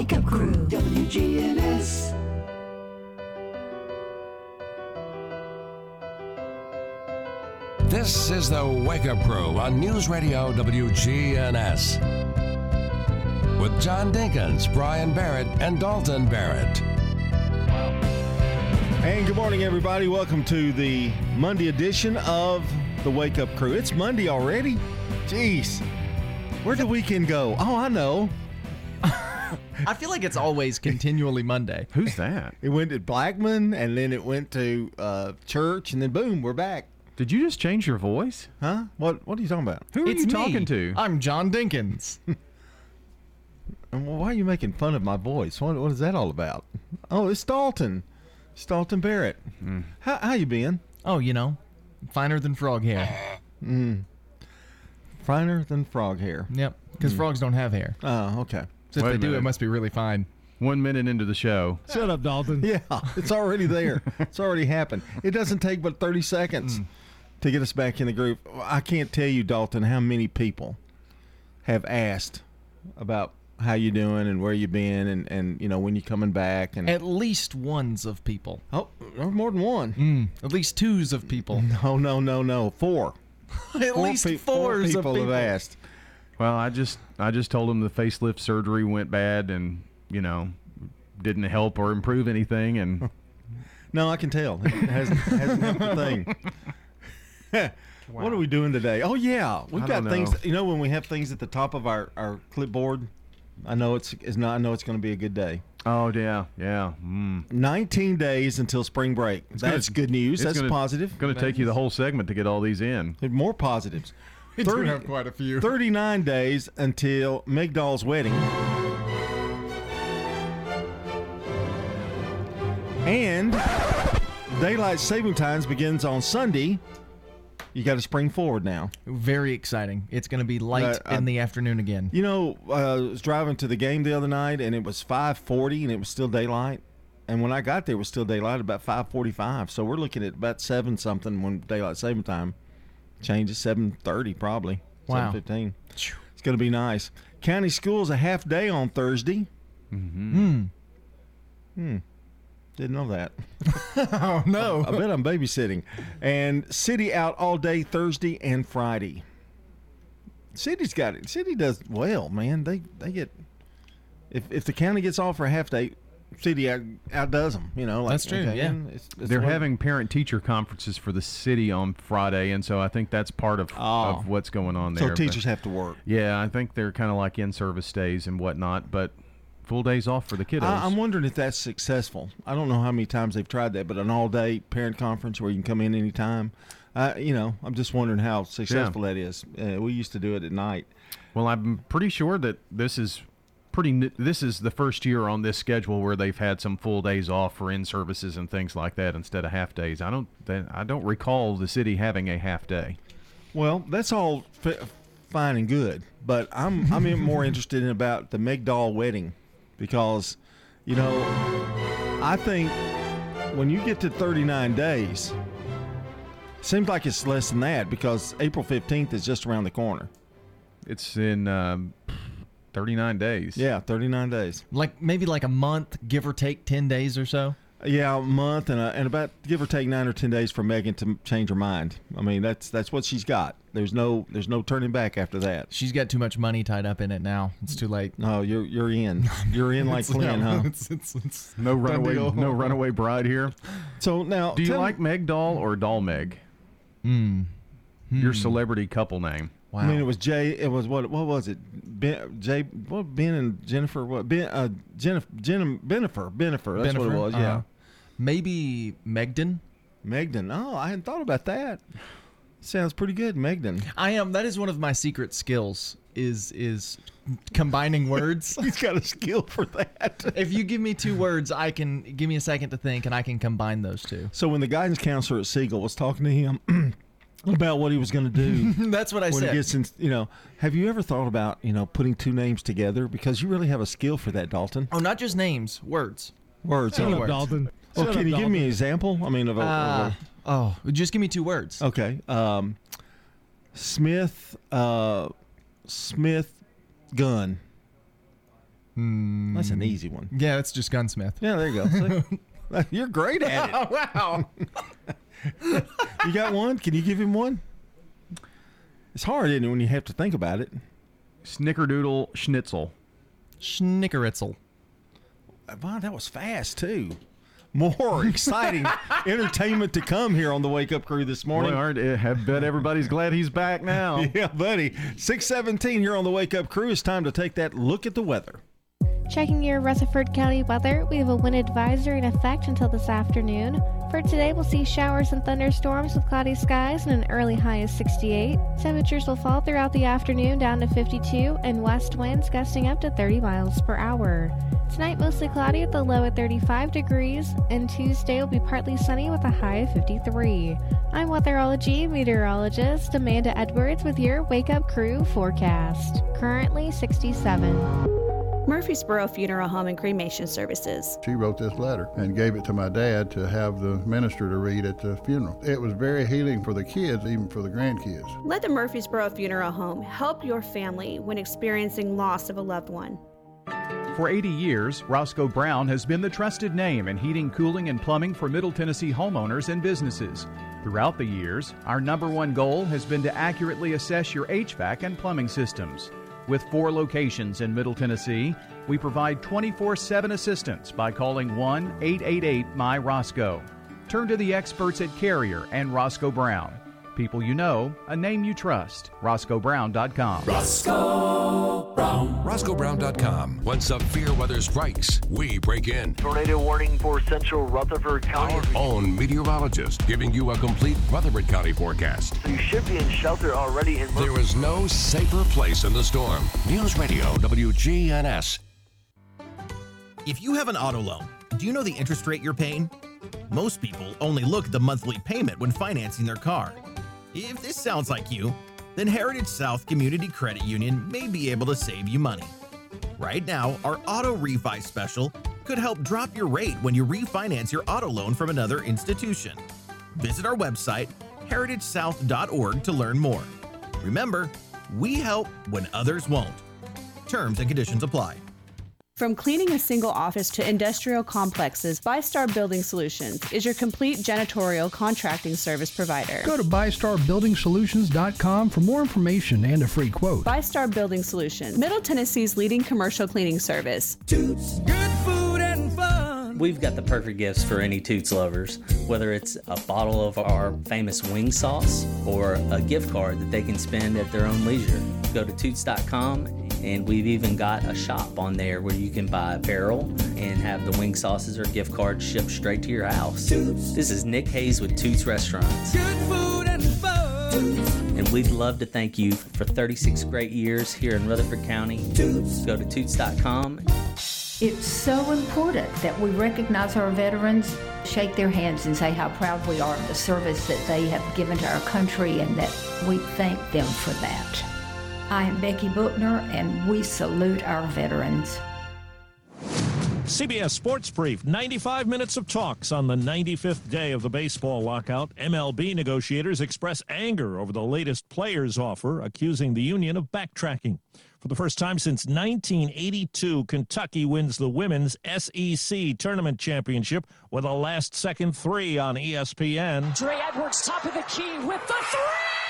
Wake Up Crew, WGNS. This is the Wake Up Crew on News Radio WGNS. With John Dinkins, Brian Barrett, and Dalton Barrett. And good morning, everybody. Welcome to the Monday edition of the Wake Up Crew. It's Monday already. Jeez. Where did the weekend go? Oh, I know. I feel like it's always continually Monday. Who's that? It went to Blackman, and then it went to uh, church, and then boom, we're back. Did you just change your voice? Huh? What What are you talking about? Who are it's you me. talking to? I'm John Dinkins. And why are you making fun of my voice? What What is that all about? Oh, it's Dalton. It's Dalton Barrett. Hmm. How How you been? oh, you know, finer than frog hair. Mm. Finer than frog hair. Yep, because mm. frogs don't have hair. Oh, okay. So if Wait they a do, it must be really fine. One minute into the show. Shut up, Dalton. Yeah, it's already there. it's already happened. It doesn't take but 30 seconds to get us back in the group. I can't tell you, Dalton, how many people have asked about how you doing and where you've been and, and you know when you're coming back and At least ones of people. oh or more than one. Mm, at least twos of people. No, no, no, no. Four. at Four least pe- four fours people of people. have asked. Well, I just I just told him the facelift surgery went bad and, you know, didn't help or improve anything and No, I can tell. It hasn't, hasn't helped a thing. What are we doing today? Oh yeah, we've I got things. You know when we have things at the top of our, our clipboard. I know it's, it's not. I know it's going to be a good day. Oh yeah, yeah. Mm. 19 days until spring break. gonna- That's good news. That's gonna, positive. Going to take you the whole segment to get all these in. More positives. We do have quite a few. 39 days until Migdal's wedding. And daylight saving times begins on Sunday. You got to spring forward now. Very exciting. It's going to be light Uh, I- in the afternoon again. You know, uh, I was driving to the game the other night, and it was 5:40, and it was still daylight. And when I got there, it was still daylight about 5:45. So we're looking at about seven something when daylight saving time changes. 7:30 probably. Wow. 7:15. It's going to be nice. County schools a half day on Thursday. Mm-hmm. Hmm. Didn't know that. Oh no. I bet I'm babysitting. And city out all day Thursday and Friday. City's got it. City does well, man. They they get if if the county gets off for a half day, city out, outdoes them. You know, like, That's true, yeah. it's- it's They're what- having parent-teacher conferences for the city on Friday, and so I think that's part of, Oh. of what's going on there. so But- teachers have to work. yeah, I think they're kind of like in-service days and whatnot, but full days off for the kiddos. I, I'm wondering if that's successful. I don't know how many times they've tried that, but an all-day parent conference where you can come in anytime. Uh, you know, I'm just wondering how successful that is. Uh, we used to do it at night. Well, I'm pretty sure that this is pretty. This is the first year on this schedule where they've had some full days off for in services and things like that instead of half days. I don't. I don't recall the city having a half day. Well, that's all f- fine and good, but I'm I'm more interested in about the Migdal wedding because, you know, I think when you get to 39 days, seems like it's less than that because April 15th is just around the corner. It's in um, 39 days. Yeah, 39 days. like maybe like a month, give or take 10 days or so. Yeah, a month and, a, and about give or take nine or ten days for Megan to change her mind. I mean, that's that's what she's got. There's no there's no turning back after that. She's got too much money tied up in it now. It's too late. No, you're you're in. You're in like Flynn, huh? It's, it's, it's No runaway. No runaway bride here. So now, Do you like Meg Doll or Doll Meg? Mm. Your celebrity couple name. Wow. I mean, it was Jay. It was what? What was it? Ben, Jay. What? Ben and Jennifer. What? Ben. Uh, Jennifer. Jen, Benifer. Benifer. That's what it was. Yeah. Maybe Megden. Megden. Oh, I hadn't thought about that. Sounds pretty good, Megden. I am. That is one of my secret skills. Is is combining words. He's got a skill for that. if you give me two words, I can give me a second to think, and I can combine those two. So when the guidance counselor at Siegel was talking to him about what he was going to do That's what I when he said. gets in, you know, have you ever thought about you know putting two names together because you really have a skill for that, Dalton? oh, not just names, words. Words. Shut up, words. Dalton. Well, Shut can up, you give me an example? I mean, of a, Uh, oh, just give me two words. Okay. Um, Smith, uh, Smith gun. Hmm. That's an easy one. Yeah, it's just gunsmith. Yeah, there you go. You're great at it. wow. You got one? Can you give him one? It's hard, isn't it, when you have to think about it? Snickerdoodle Schnitzel. Schnickeritzel. Uh, wow, that was fast too. More exciting entertainment to come here on the Wake Up Crew this Boy, morning. aren't eh, I bet everybody's glad he's back now. Yeah, buddy. 617 here on the Wake Up Crew. It's time to take that look at the weather. Checking your Rutherford County weather, we have a wind advisory in effect until this afternoon. For today, we'll see showers and thunderstorms with cloudy skies and an early high of 68. Temperatures will fall throughout the afternoon down to 52 and west winds gusting up to 30 miles per hour. Tonight, mostly cloudy with a low at 35 degrees, and Tuesday will be partly sunny with a high of 53. I'm weatherology meteorologist Amanda Edwards with your Wake Up Crew forecast. Currently 67. Murfreesboro Funeral Home and Cremation Services. She wrote this letter and gave it to my dad to have the minister to read at the funeral. It was very healing for the kids, even for the grandkids. Let the Murfreesboro Funeral Home help your family when experiencing loss of a loved one. For 80 years, Roscoe Brown has been the trusted name in heating, cooling, and plumbing for Middle Tennessee homeowners and businesses. Throughout the years, our number one goal has been to accurately assess your HVAC and plumbing systems. With four locations in Middle Tennessee, we provide 24 7 assistance by calling 1 888 My Roscoe. Turn to the experts at Carrier and Roscoe Brown. People you know, a name you trust. RoscoeBrown.com. Roscoe Brown. RoscoeBrown.com. When severe weather strikes, we break in. Tornado warning for central Rutherford County. Our own meteorologist giving you a complete Rutherford County forecast. So you should be in shelter already in There is no safer place in the storm. News Radio WGNS. If you have an auto loan, do you know the interest rate you're paying? Most people only look at the monthly payment when financing their car. If this sounds like you, then Heritage South Community Credit Union may be able to save you money. Right now, our auto refi special could help drop your rate when you refinance your auto loan from another institution. Visit our website, heritagesouth.org, to learn more. Remember, we help when others won't. Terms and conditions apply. From cleaning a single office to industrial complexes, ByStar Building Solutions is your complete janitorial contracting service provider. Go to BystarBuildingSolutions.com for more information and a free quote. ByStar Building Solutions, Middle Tennessee's leading commercial cleaning service. Good food and fun. We've got the perfect gifts for any Toots lovers, whether it's a bottle of our famous wing sauce or a gift card that they can spend at their own leisure. Go to Toots.com and we've even got a shop on there where you can buy apparel and have the wing sauces or gift cards shipped straight to your house. Toots. This is Nick Hayes with Toots Restaurants. Good food and fun. Toots. And we'd love to thank you for 36 great years here in Rutherford County. Toots. Go to Toots.com. It's so important that we recognize our veterans, shake their hands, and say how proud we are of the service that they have given to our country and that we thank them for that. I am Becky Bookner, and we salute our veterans. CBS Sports Brief 95 minutes of talks on the 95th day of the baseball lockout. MLB negotiators express anger over the latest players' offer, accusing the union of backtracking. For the first time since 1982, Kentucky wins the women's SEC tournament championship with a last second three on ESPN. Dre Edwards, top of the key with the three!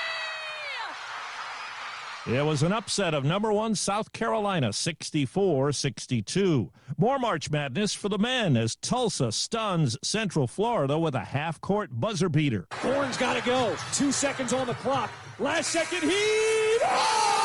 It was an upset of number one South Carolina, 64 62. More March Madness for the men as Tulsa stuns Central Florida with a half court buzzer beater. Horne's got to go. Two seconds on the clock. Last second heat. Oh!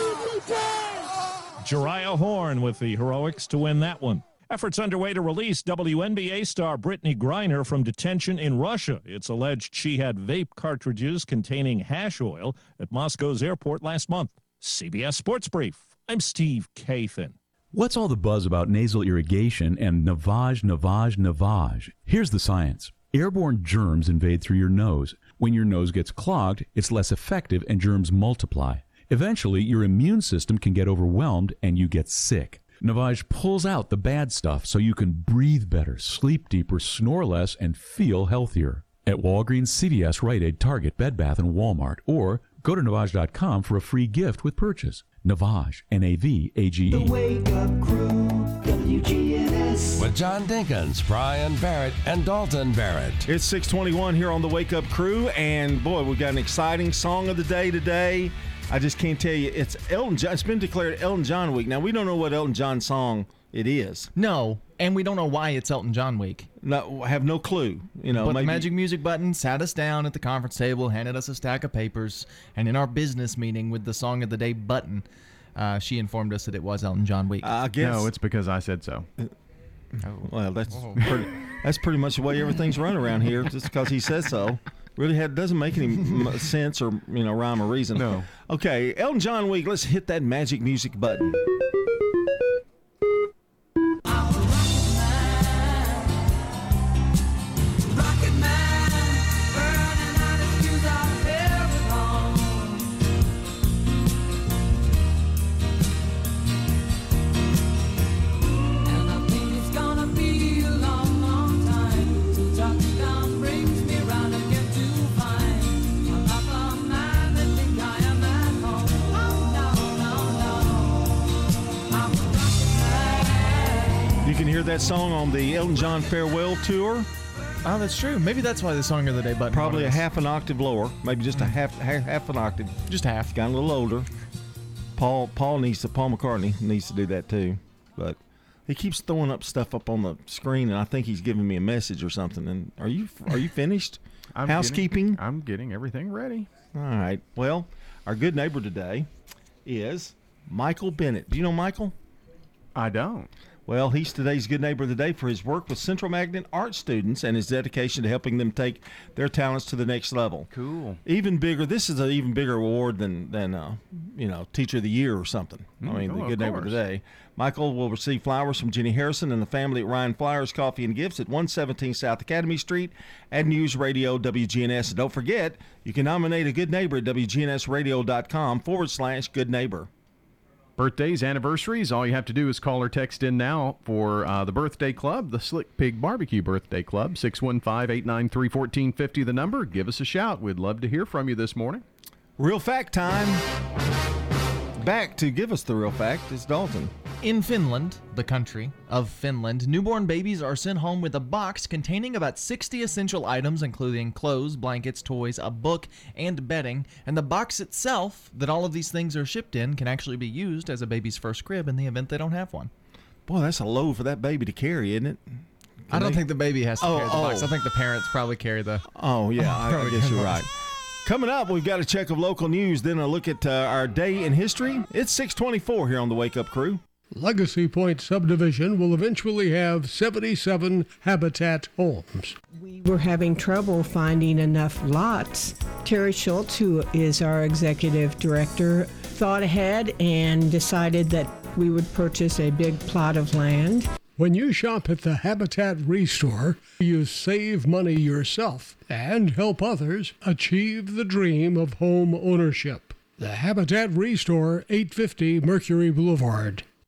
oh Jeriah Horne with the heroics to win that one. Efforts underway to release WNBA star Brittney Griner from detention in Russia. It's alleged she had vape cartridges containing hash oil at Moscow's airport last month. CBS Sports Brief. I'm Steve Kathan. What's all the buzz about nasal irrigation and navage, navage, navage? Here's the science. Airborne germs invade through your nose. When your nose gets clogged, it's less effective and germs multiply. Eventually, your immune system can get overwhelmed and you get sick. Navage pulls out the bad stuff so you can breathe better, sleep deeper, snore less, and feel healthier. At Walgreens, CVS, Rite Aid, Target, Bed Bath, and Walmart, or go to Navage.com for a free gift with purchase. Navage, N A V A G The E. Wake Up Crew, WGNS. With John Dinkins, Brian Barrett, and Dalton Barrett. It's 621 here on the Wake Up Crew, and boy, we've got an exciting song of the day today. I just can't tell you. It's Elton John. It's been declared Elton John week. Now, we don't know what Elton John song it is. No, and we don't know why it's Elton John week. No, I have no clue. You know, but maybe, the magic music button sat us down at the conference table, handed us a stack of papers, and in our business meeting with the song of the day button, uh, she informed us that it was Elton John week. I guess. No, it's because I said so. Well, that's pretty, that's pretty much the way everything's run around here, just because he says so. Really had, doesn't make any sense or you know rhyme or reason. No. Okay, Elton John week. Let's hit that magic music button. Song on the Elton John farewell tour. Oh, that's true. Maybe that's why the song of the day button. Probably a half an octave lower, maybe just a mm. half, half half an octave. Just half. Got a little older. Paul Paul needs to Paul McCartney needs to do that too, but he keeps throwing up stuff up on the screen, and I think he's giving me a message or something. And are you are you finished? I'm Housekeeping. Getting, I'm getting everything ready. All right. Well, our good neighbor today is Michael Bennett. Do you know Michael? I don't. Well, he's today's good neighbor of the day for his work with Central Magnet art students and his dedication to helping them take their talents to the next level. Cool. Even bigger. This is an even bigger award than than uh, you know Teacher of the Year or something. I Mm, mean, oh, the good neighbor of the Day. Michael will receive flowers from Jenny Harrison and the family at Ryan Flowers Coffee and Gifts at 117 South Academy Street at News Radio WGNS. And don't forget, you can nominate a good neighbor at WGNSradio.com forward slash good neighbor. Birthdays, anniversaries, all you have to do is call or text in now for uh, the birthday club, the Slick Pig Barbecue Birthday Club, 615 893 1450, the number. Give us a shout. We'd love to hear from you this morning. Real fact time. Back to give us the real fact is Dalton. In Finland, the country of Finland, newborn babies are sent home with a box containing about 60 essential items, including clothes, blankets, toys, a book, and bedding. And the box itself, that all of these things are shipped in, can actually be used as a baby's first crib in the event they don't have one. Boy, that's a load for that baby to carry, isn't it? I don't they- think the baby has to Oh, carry the box. oh. I think the parents probably carry the. Oh yeah, I, I guess you're right. Coming up, we've got a check of local news, then a look at uh, our day in history. It's 624 here on the Wake Up Crew. Legacy Point subdivision will eventually have 77 habitat homes. We were having trouble finding enough lots. Terry Schultz, who is our executive director, thought ahead and decided that we would purchase a big plot of land. When you shop at the Habitat Restore, you save money yourself and help others achieve the dream of home ownership. The Habitat Restore, 850 Mercury Boulevard.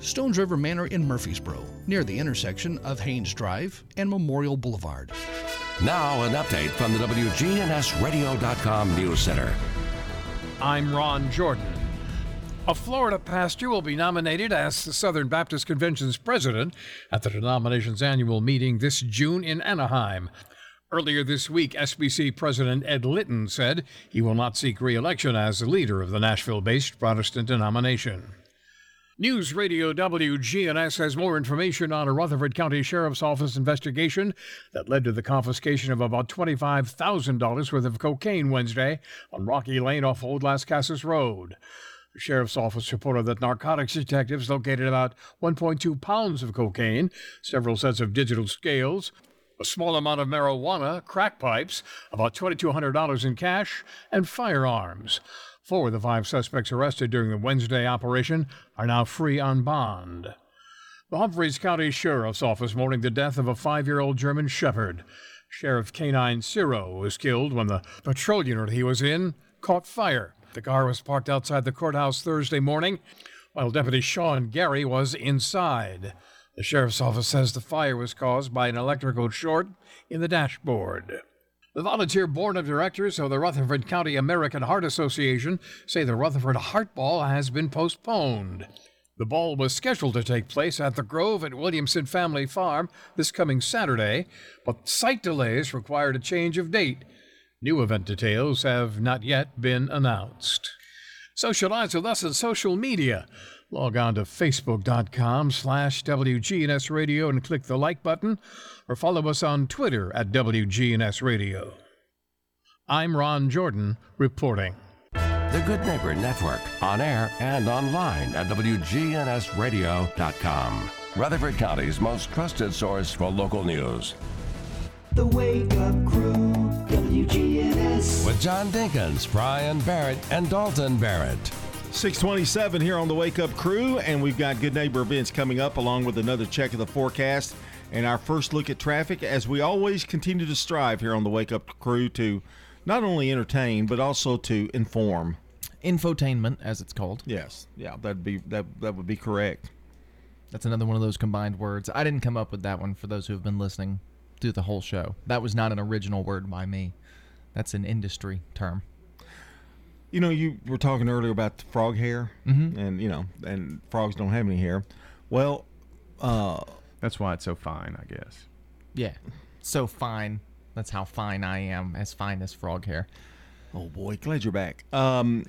Stones River Manor in Murfreesboro, near the intersection of Haynes Drive and Memorial Boulevard. Now, an update from the WGNSradio.com News Center. I'm Ron Jordan. A Florida pastor will be nominated as the Southern Baptist Convention's president at the denomination's annual meeting this June in Anaheim. Earlier this week, SBC President Ed Litton said he will not seek re election as the leader of the Nashville based Protestant denomination. News Radio WGNS has more information on a Rutherford County Sheriff's Office investigation that led to the confiscation of about $25,000 worth of cocaine Wednesday on Rocky Lane off Old Lascassas Road. The sheriff's office reported that narcotics detectives located about 1.2 pounds of cocaine, several sets of digital scales, a small amount of marijuana, crack pipes, about $2,200 in cash, and firearms. Four of the five suspects arrested during the Wednesday operation are now free on bond. The Humphreys County Sheriff's Office mourning the death of a five year old German Shepherd. Sheriff Canine Ciro was killed when the patrol unit he was in caught fire. The car was parked outside the courthouse Thursday morning, while Deputy Sean Gary was inside. The sheriff's office says the fire was caused by an electrical short in the dashboard. The volunteer board of directors of the Rutherford County American Heart Association say the Rutherford Heart Ball has been postponed. The ball was scheduled to take place at the Grove at Williamson Family Farm this coming Saturday, but site delays required a change of date. New event details have not yet been announced. Socialize with us on social media. Log on to facebook.com slash WGNS Radio and click the like button, or follow us on Twitter at WGNS Radio. I'm Ron Jordan reporting. The Good Neighbor Network, on air and online at WGNSradio.com. Rutherford County's most trusted source for local news. The Wake Up Crew, WGNS. With John Dinkins, Brian Barrett, and Dalton Barrett. 627 here on the Wake Up Crew, and we've got good neighbor events coming up along with another check of the forecast and our first look at traffic as we always continue to strive here on the Wake Up Crew to not only entertain but also to inform. Infotainment, as it's called. Yes. Yeah, that'd be that that would be correct. That's another one of those combined words. I didn't come up with that one for those who have been listening through the whole show. That was not an original word by me. That's an industry term. You know, you were talking earlier about the frog hair, Mhm. and you know, and frogs don't have any hair. Well, uh, That's why it's so fine, I guess. Yeah. So fine. That's how fine I am, as fine as frog hair. Oh boy, glad you're back. Um,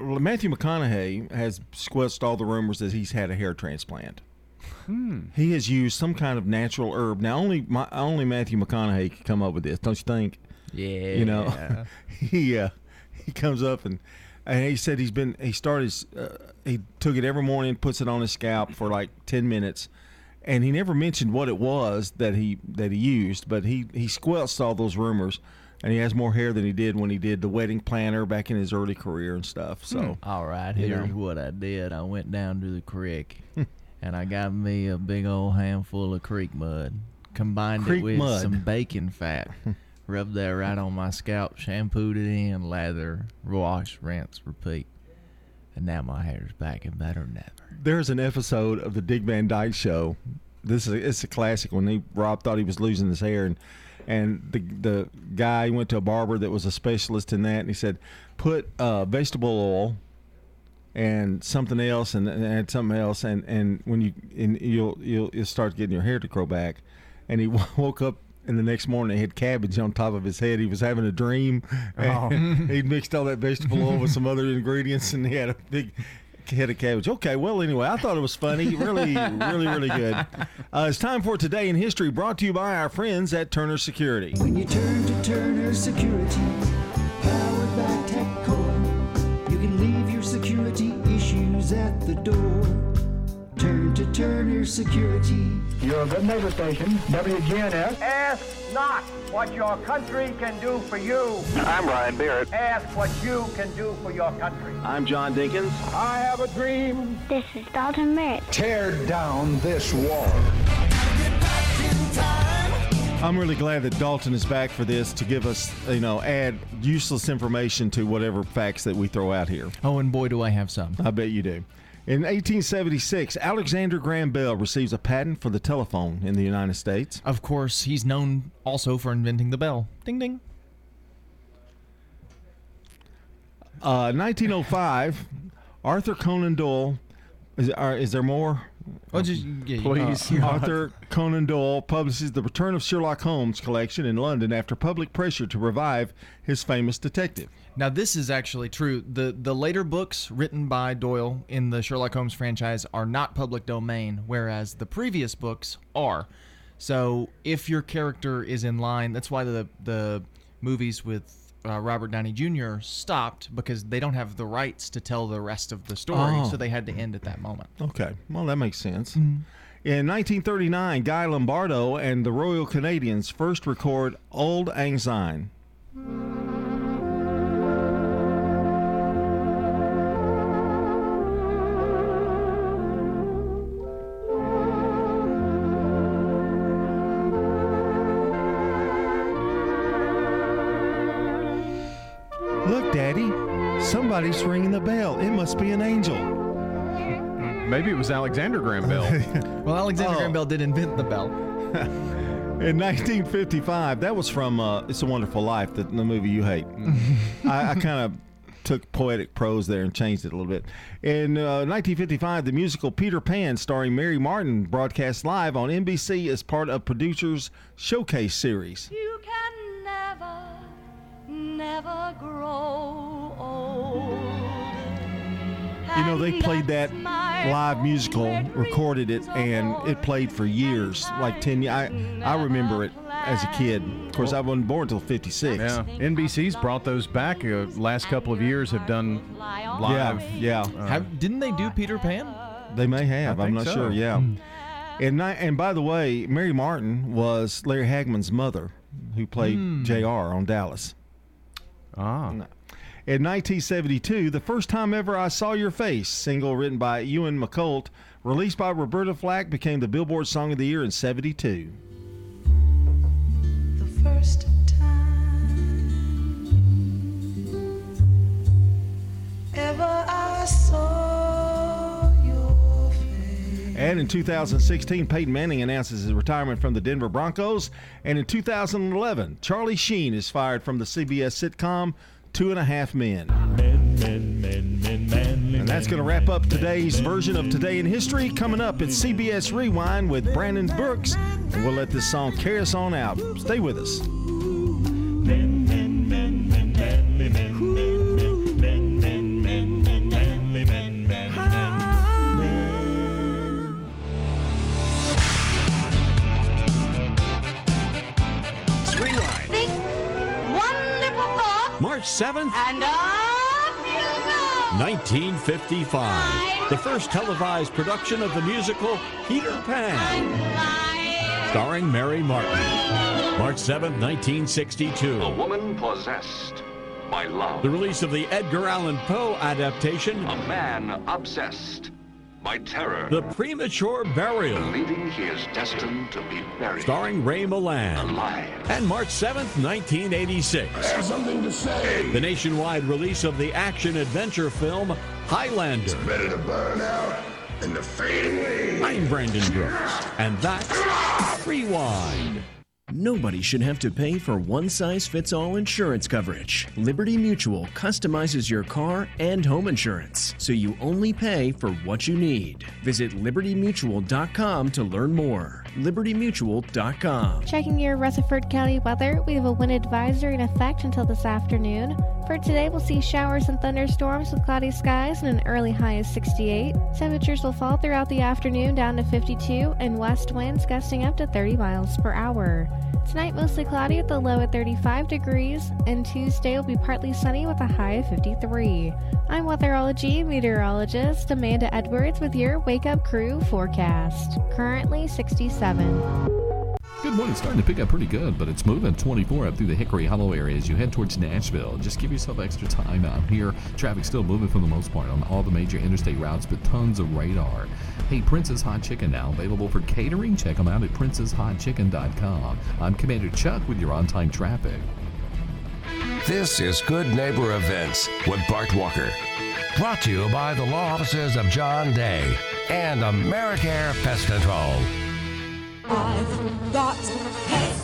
Matthew McConaughey has squelched all the rumors that he's had a hair transplant. Hmm. He has used some kind of natural herb. Now, only my, only Matthew McConaughey could come up with this, don't you think? Yeah. You know, he uh, he comes up and and he said he's been he started uh, he took it every morning, puts it on his scalp for like ten minutes, and he never mentioned what it was that he that he used, but he he squelched all those rumors. And he has more hair than he did when he did the wedding planner back in his early career and stuff. So, all right, here's know. what I did. I went down to the creek, and I got me a big old handful of creek mud. Combined Creek it with mud. some bacon fat. Rubbed that right on my scalp. Shampooed it in, lather, wash, rinse, repeat. And now my hair's back and better than ever. there's an episode of the Dick Van Dyke Show. This is it's a classic when he Rob thought he was losing his hair, and and the the guy went to a barber that was a specialist in that, and he said, put uh, vegetable oil and something else, and, and something else, and and when you and you'll you'll you'll start getting your hair to grow back. And he woke up. And the next morning, he had cabbage on top of his head. He was having a dream. Oh. He'd mixed all that vegetable oil with some other ingredients, and he had a big head of cabbage. Okay, well, anyway, I thought it was funny. Really, really, really good. Uh, it's time for Today in History, brought to you by our friends at Turner Security. When you turn to Turner Security, powered by TechCore, you can leave your security issues at the door. Turn to Turner Security. Your good neighbor station, WGNS. Ask not what your country can do for you. I'm Ryan Barrett. Ask what you can do for your country. I'm John Dinkins. I have a dream. This is Dalton Merritt. Tear down this wall. I'm really glad that Dalton is back for this to give us, you know, add useless information to whatever facts that we throw out here. Oh, and boy, do I have some. I bet you do. In 1876, Alexander Graham Bell receives a patent for the telephone in the United States. Of course, he's known also for inventing the bell. Ding ding. Uh, 1905, Arthur Conan Doyle. Is, are, is there more? Oh, just yeah, Please. Uh, Arthur Conan Doyle publishes The Return of Sherlock Holmes collection in London after public pressure to revive his famous detective. Now this is actually true. The the later books written by Doyle in the Sherlock Holmes franchise are not public domain, whereas the previous books are. So if your character is in line, that's why the the movies with uh, Robert Downey Jr. stopped because they don't have the rights to tell the rest of the story, Oh. so they had to end at that moment. Okay, well, that makes sense. In 1939, Guy Lombardo and the Royal Canadians first record Old Syne. Somebody's ringing the bell. It must be an angel. Maybe it was Alexander Graham Bell. Well, Alexander Oh. Graham Bell did invent the bell. In 1955, that was from uh, It's a Wonderful Life, the, the movie you hate. I, I kind of took poetic prose there and changed it a little bit. In uh, 1955, the musical Peter Pan, starring Mary Martin, broadcast live on NBC as part of Producers Showcase series. You can never, never grow old. You know, they played that live musical, recorded it, and it played for years, like 10 years. I, I remember it as a kid. Of course, I wasn't born until 56. Yeah, NBC's brought those back. Uh, last couple of years have done live. Yeah, yeah. uh, Have, didn't they do Peter Pan? They may have. I I'm not so. sure. Yeah. And ni- and by the way, Mary Martin was Larry Hagman's mother, who played Hmm. Jr. on Dallas. Ah. In 1972, the first time ever I saw your face, single written by Ewan MacColl, released by Roberta Flack, became the Billboard Song of the Year in '72. The first time ever I saw your And in 2016, Peyton Manning announces his retirement from the Denver Broncos. And in 2011, Charlie Sheen is fired from the CBS sitcom Two and a Half Men. And that's going to wrap up today's version of Today in History. Coming up, it's CBS Rewind with Brandon Brooks. And we'll let this song carry us on out. Stay with us. March 7th, and up you go. 1955. The first televised production of the musical Peter Pan. Starring Mary Martin. March 7th, 1962. A woman possessed by love. The release of the Edgar Allan Poe adaptation. A man obsessed by terror. The Premature Burial. Believing he is destined to be buried. Starring Ray Milland. Alive. And March 7th, 1986. I have something to say. The nationwide release of the action adventure film Highlander. Better to burn out than to fade away. I'm Brandon Brooks, and that's Rewind. Nobody should have to pay for one size fits all insurance coverage. Liberty Mutual customizes your car and home insurance, so you only pay for what you need. Visit libertymutual.com to learn more. libertymutual.com. Checking your Rutherford County weather, we have a wind advisory in effect until this afternoon. For today, we'll see showers and thunderstorms with cloudy skies and an early high of 68. Temperatures will fall throughout the afternoon down to 52 and west winds gusting up to 30 miles per hour. Tonight, mostly cloudy with a low at 35 degrees, and Tuesday will be partly sunny with a high of 53. I'm weatherology meteorologist Amanda Edwards with your Wake Up Crew forecast. Currently 67. Good morning. Starting to pick up pretty good, but it's moving 24 up through the Hickory Hollow area as you head towards Nashville. Just give yourself extra time out here. Traffic still moving for the most part on all the major interstate routes, but tons of radar. Hey, Princess Hot Chicken now available for catering. Check them out at princesshotchicken.com. I'm Commander Chuck with your on-time traffic. This is Good Neighbor Events with Bart Walker. Brought to you by the law offices of John Day and Americare Pest Control. I've got pests.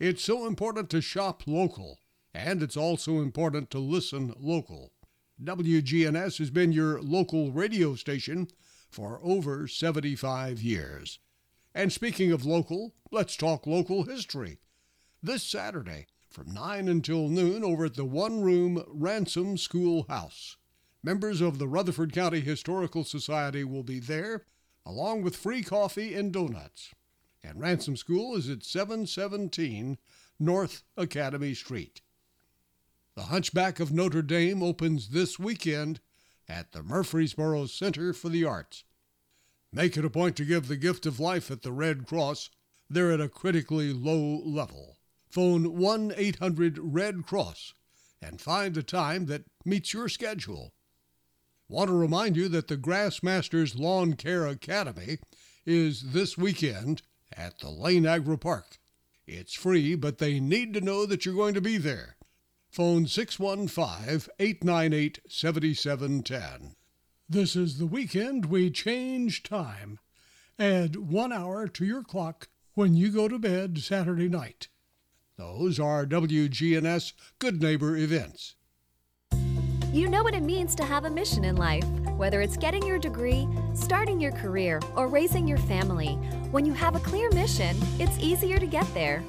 It's so important to shop local, and it's also important to listen local. WGNS has been your local radio station for over 75 years. And speaking of local, let's talk local history. This Saturday, from 9 until noon, over at the one room Ransom Schoolhouse. Members of the Rutherford County Historical Society will be there, along with free coffee and donuts. And Ransom School is at 717 North Academy Street. The Hunchback of Notre Dame opens this weekend at the Murfreesboro Center for the Arts. Make it a point to give the gift of life at the Red Cross. They're at a critically low level. Phone 1 800 Red Cross and find a time that meets your schedule. Want to remind you that the Grassmasters Lawn Care Academy is this weekend at the Lane Agri Park. It's free, but they need to know that you're going to be there. Phone 615 898 7710. This is the weekend we change time. Add one hour to your clock when you go to bed Saturday night. Those are WGNS Good Neighbor events. You know what it means to have a mission in life, whether it's getting your degree, starting your career, or raising your family. When you have a clear mission, it's easier to get there.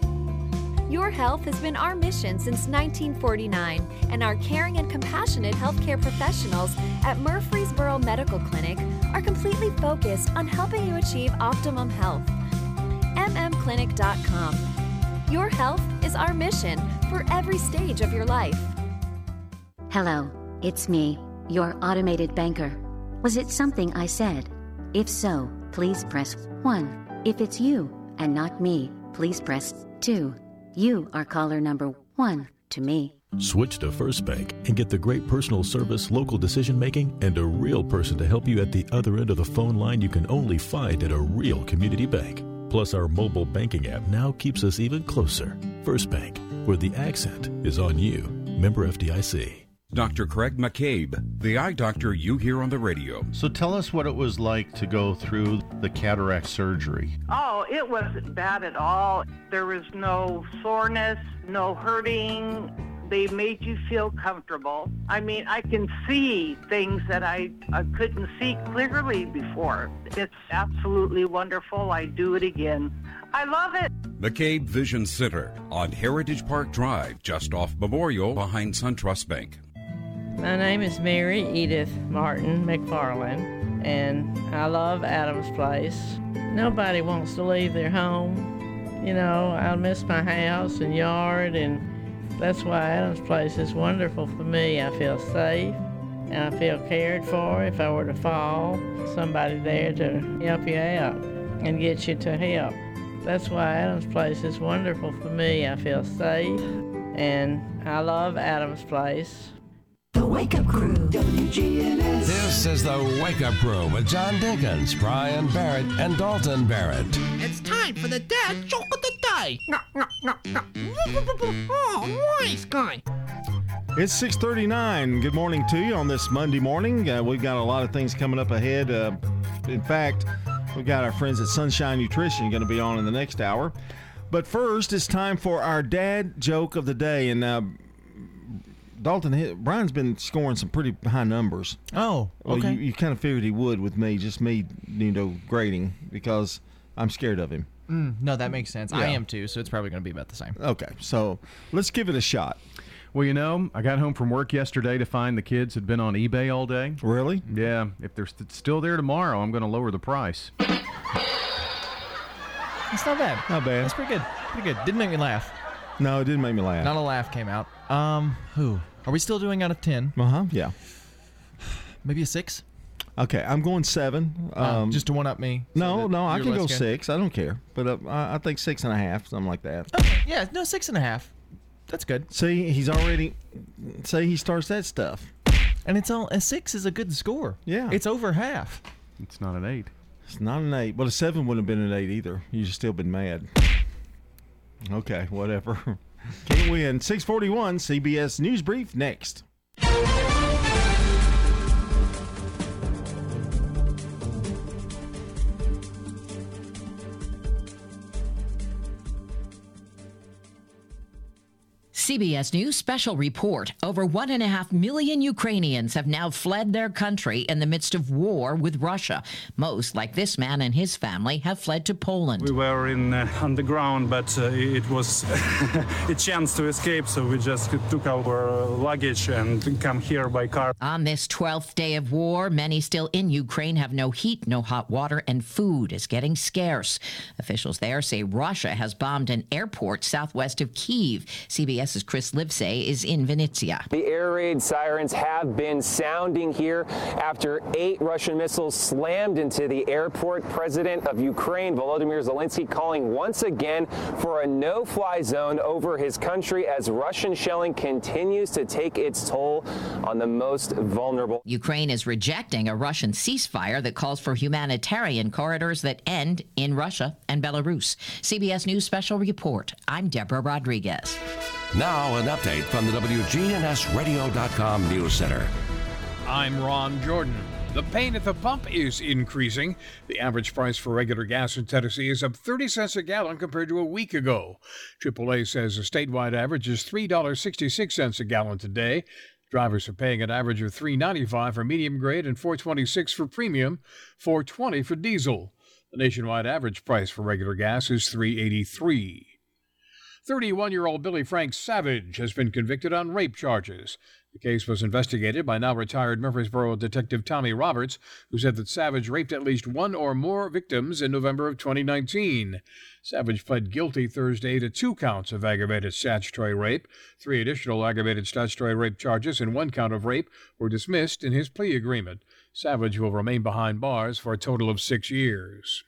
Your health has been our mission since 1949, and our caring and compassionate healthcare professionals at Murfreesboro Medical Clinic are completely focused on helping you achieve optimum health. mmclinic.com. Your health is our mission for every stage of your life. Hello, it's me, your automated banker. Was it something I said? If so, please press 1. If it's you and not me, please press 2. You are caller number 1 to me. Switch to First Bank and get the great personal service, local decision making, and a real person to help you at the other end of the phone line you can only find at a real community bank. Plus, our mobile banking app now keeps us even closer. First Bank, where the accent is on you. Member FDIC. Dr. Craig McCabe, the eye doctor you hear on the radio. So tell us what it was like to go through the cataract surgery. Oh, it wasn't bad at all. There was no soreness, no hurting. They made you feel comfortable. I mean, I can see things that I, I couldn't see clearly before. It's absolutely wonderful. I do it again. I love it. McCabe Vision Center on Heritage Park Drive, just off Memorial behind SunTrust Bank. My name is Mary Edith Martin McFarland, and I love Adams Place. Nobody wants to leave their home. You know, I'll miss my house and yard, and that's why Adams Place is wonderful for me. I feel safe and I feel cared for. If I were to fall, somebody there to help you out and get you to help. That's why Adams Place is wonderful for me. I feel safe and I love Adams Place. The Wake Up Crew, WGNS. This is the Wake Up Crew with John Dinkins, Brian Barrett, and Dalton Barrett. It's time for the dad joke of the day. Oh, nice guy. It's 6:39. Good morning to you on this Monday morning. Uh, we've got a lot of things coming up ahead. Uh, in fact, we've got our friends at Sunshine Nutrition going to be on in the next hour. But first, it's time for our dad joke of the day. And uh, Dalton, he- Brian's been scoring some pretty high numbers. Oh, Well, okay. you, you kind of figured he would with me, just me, you know, grading because I'm scared of him. Mm, no, that makes sense. I am too, so it's probably going to be about the same. Okay, so let's give it a shot. Well, you know, I got home from work yesterday to find the kids had been on eBay all day. Really? Yeah. If they're st- still there tomorrow, I'm going to lower the price. It's not bad. Not bad. That's pretty good. Pretty good. Didn't make me laugh. No, it didn't make me laugh. Not a laugh came out. Um, who? Are we still doing out of 10? Uh huh, yeah. Maybe a 6? Okay, I'm going seven. Uh, Um, just to one up me. so no, that no, I you're can go scared? six. I don't care, but uh, I I think six and a half, something like that. Okay, Yeah, no, six and a half. That's good. See, he's already. Say he starts that stuff. And it's all a six is a good score. Yeah. It's over half. It's not an eight. It's not an eight. Well, a seven wouldn't have been an eight either. You'd have still been mad. Okay, whatever. Can't win. 641 CBS News Brief next. CBS News special report. Over one and a half million Ukrainians have now fled their country in the midst of war with Russia. Most, like this man and his family, have fled to Poland. We were in uh, underground, but uh, it was a chance to escape, so we just took our luggage and come here by car. On this 12th day of war, many still in Ukraine have no heat, no hot water, and food is getting scarce. Officials there say Russia has bombed an airport southwest of Kiev. CBS's Chris Livesay is in Vinnytsia. The air raid sirens have been sounding here after eight Russian missiles slammed into the airport. President of Ukraine, Volodymyr Zelensky, calling once again for a no fly zone over his country as Russian shelling continues to take its toll on the most vulnerable. Ukraine is rejecting a Russian ceasefire that calls for humanitarian corridors that end in Russia and Belarus. CBS News Special Report. I'm Deborah Rodriguez. Now, an update from the WGNSradio.com News Center. I'm Ron Jordan. The pain at the pump is increasing. The average price for regular gas in Tennessee is up 30 cents a gallon compared to a week ago. AAA says the statewide average is $3.66 a gallon today. Drivers are paying an average of $3.95 for medium grade and $4.26 for premium, $4.20 for diesel. The nationwide average price for regular gas is $3.83. 31 year old Billy Frank Savage has been convicted on rape charges. The case was investigated by now retired Murfreesboro detective Tommy Roberts, who said that Savage raped at least one or more victims in November of 2019. Savage pled guilty Thursday to two counts of aggravated statutory rape. Three additional aggravated statutory rape charges and one count of rape were dismissed in his plea agreement. Savage will remain behind bars for a total of six years.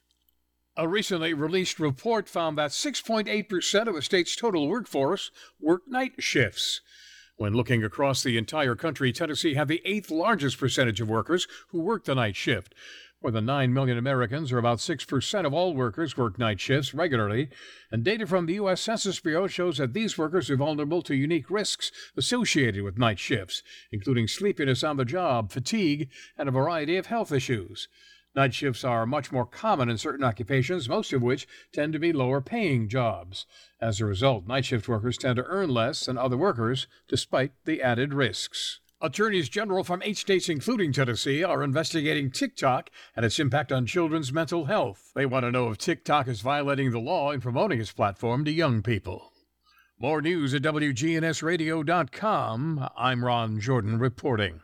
A recently released report found that 6.8% of the state's total workforce work night shifts. When looking across the entire country, Tennessee had the eighth largest percentage of workers who work the night shift. More than 9 million Americans, or about 6% of all workers, work night shifts regularly. And data from the U.S. Census Bureau shows that these workers are vulnerable to unique risks associated with night shifts, including sleepiness on the job, fatigue, and a variety of health issues. Night shifts are much more common in certain occupations, most of which tend to be lower paying jobs. As a result, night shift workers tend to earn less than other workers, despite the added risks. Attorneys general from eight states, including Tennessee, are investigating TikTok and its impact on children's mental health. They want to know if TikTok is violating the law in promoting its platform to young people. More news at WGNSradio.com. I'm Ron Jordan reporting.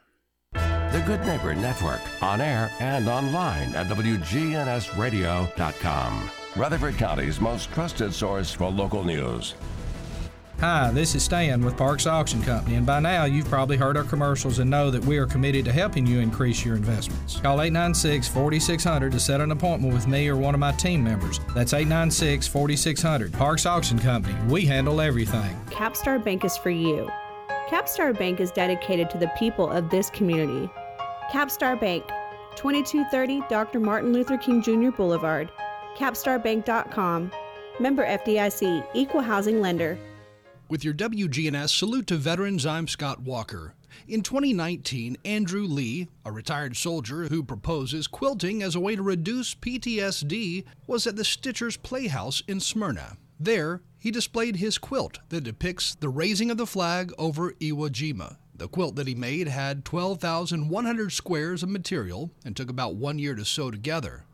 The Good Neighbor Network, on air and online at WGNSradio.com. Rutherford County's most trusted source for local news. Hi, this is Stan with Parks Auction Company, and by now you've probably heard our commercials and know that we are committed to helping you increase your investments. Call 896 4600 to set an appointment with me or one of my team members. That's 896 4600. Parks Auction Company, we handle everything. Capstar Bank is for you. Capstar Bank is dedicated to the people of this community. Capstar Bank, 2230 Dr. Martin Luther King Jr. Boulevard, capstarbank.com. Member FDIC, Equal Housing Lender. With your WGNS Salute to Veterans, I'm Scott Walker. In 2019, Andrew Lee, a retired soldier who proposes quilting as a way to reduce PTSD, was at the Stitchers Playhouse in Smyrna. There, he displayed his quilt that depicts the raising of the flag over Iwo Jima. The quilt that he made had 12,100 squares of material and took about one year to sew together.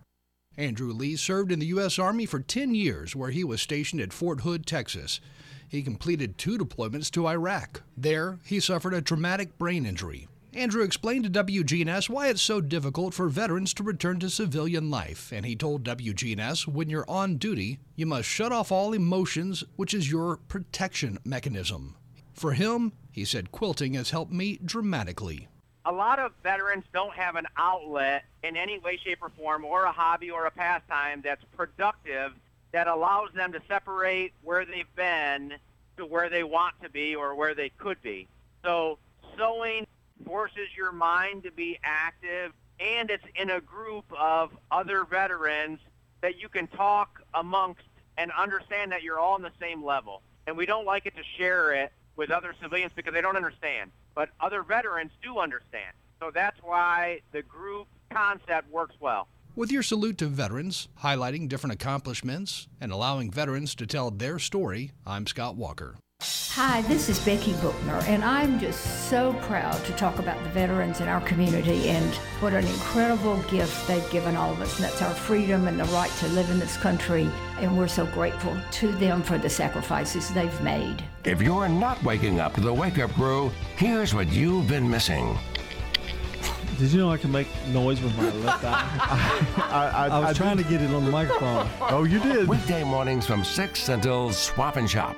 Andrew Lee served in the U.S. Army for 10 years, where he was stationed at Fort Hood, Texas. He completed two deployments to Iraq. There, he suffered a traumatic brain injury. Andrew explained to WGNS why it's so difficult for veterans to return to civilian life, and he told WGNS when you're on duty, you must shut off all emotions, which is your protection mechanism. For him, he said quilting has helped me dramatically. A lot of veterans don't have an outlet in any way, shape, or form, or a hobby or a pastime that's productive that allows them to separate where they've been to where they want to be or where they could be. So sewing forces your mind to be active and it's in a group of other veterans that you can talk amongst and understand that you're all on the same level. And we don't like it to share it with other civilians because they don't understand. But other veterans do understand. So that's why the group concept works well. With your salute to veterans, highlighting different accomplishments, and allowing veterans to tell their story, I'm Scott Walker. Hi, this is Becky Bookner, and I'm just so proud to talk about the veterans in our community and what an incredible gift they've given all of us. And that's our freedom and the right to live in this country. And we're so grateful to them for the sacrifices they've made. If you're not waking up to the Wake Up Crew, here's what you've been missing. Did you know I can make noise with my left eye? I, I, was trying to get it on the microphone. Oh, you did? Weekday mornings from 6 until Swap and Shop.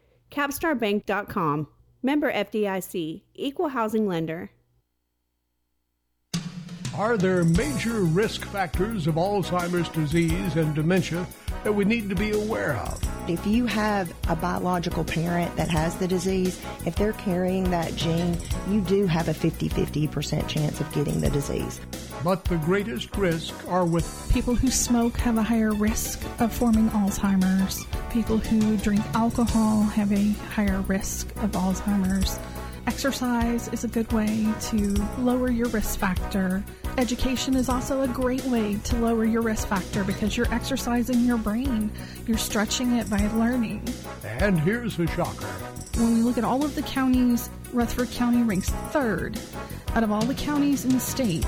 capstarbank.com. Member FDIC, equal housing lender. Are there major risk factors of Alzheimer's disease and dementia that we need to be aware of? If you have a biological parent that has the disease, if they're carrying that gene, you do have a 50 50% chance of getting the disease. But the greatest risk are with people who smoke have a higher risk of forming Alzheimer's. People who drink alcohol have a higher risk of Alzheimer's. Exercise is a good way to lower your risk factor. Education is also a great way to lower your risk factor because you're exercising your brain. You're stretching it by learning. And here's the shocker. When we look at all of the counties, Rutherford County ranks third out of all the counties in the state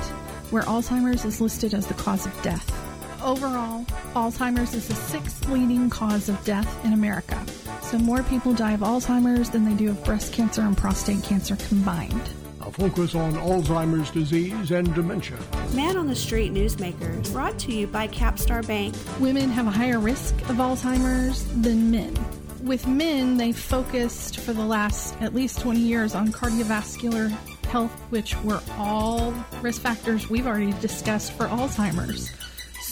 where Alzheimer's is listed as the cause of death. Overall, Alzheimer's is the sixth leading cause of death in America. So more people die of Alzheimer's than they do of breast cancer and prostate cancer combined. A focus on Alzheimer's disease and dementia. Man on the Street Newsmakers, brought to you by Capstar Bank. Women have a higher risk of Alzheimer's than men. With men, they've focused for the last at least 20 years on cardiovascular health, which were all risk factors we've already discussed for Alzheimer's.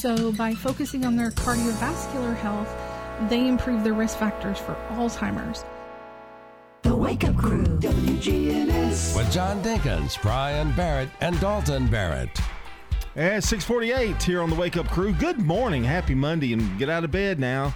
So, by focusing on their cardiovascular health, they improve their risk factors for Alzheimer's. The Wake Up Crew, WGNS. With John Dinkins, Brian Barrett, and Dalton Barrett. At 648 here on the Wake Up Crew. Good morning. Happy Monday and get out of bed now.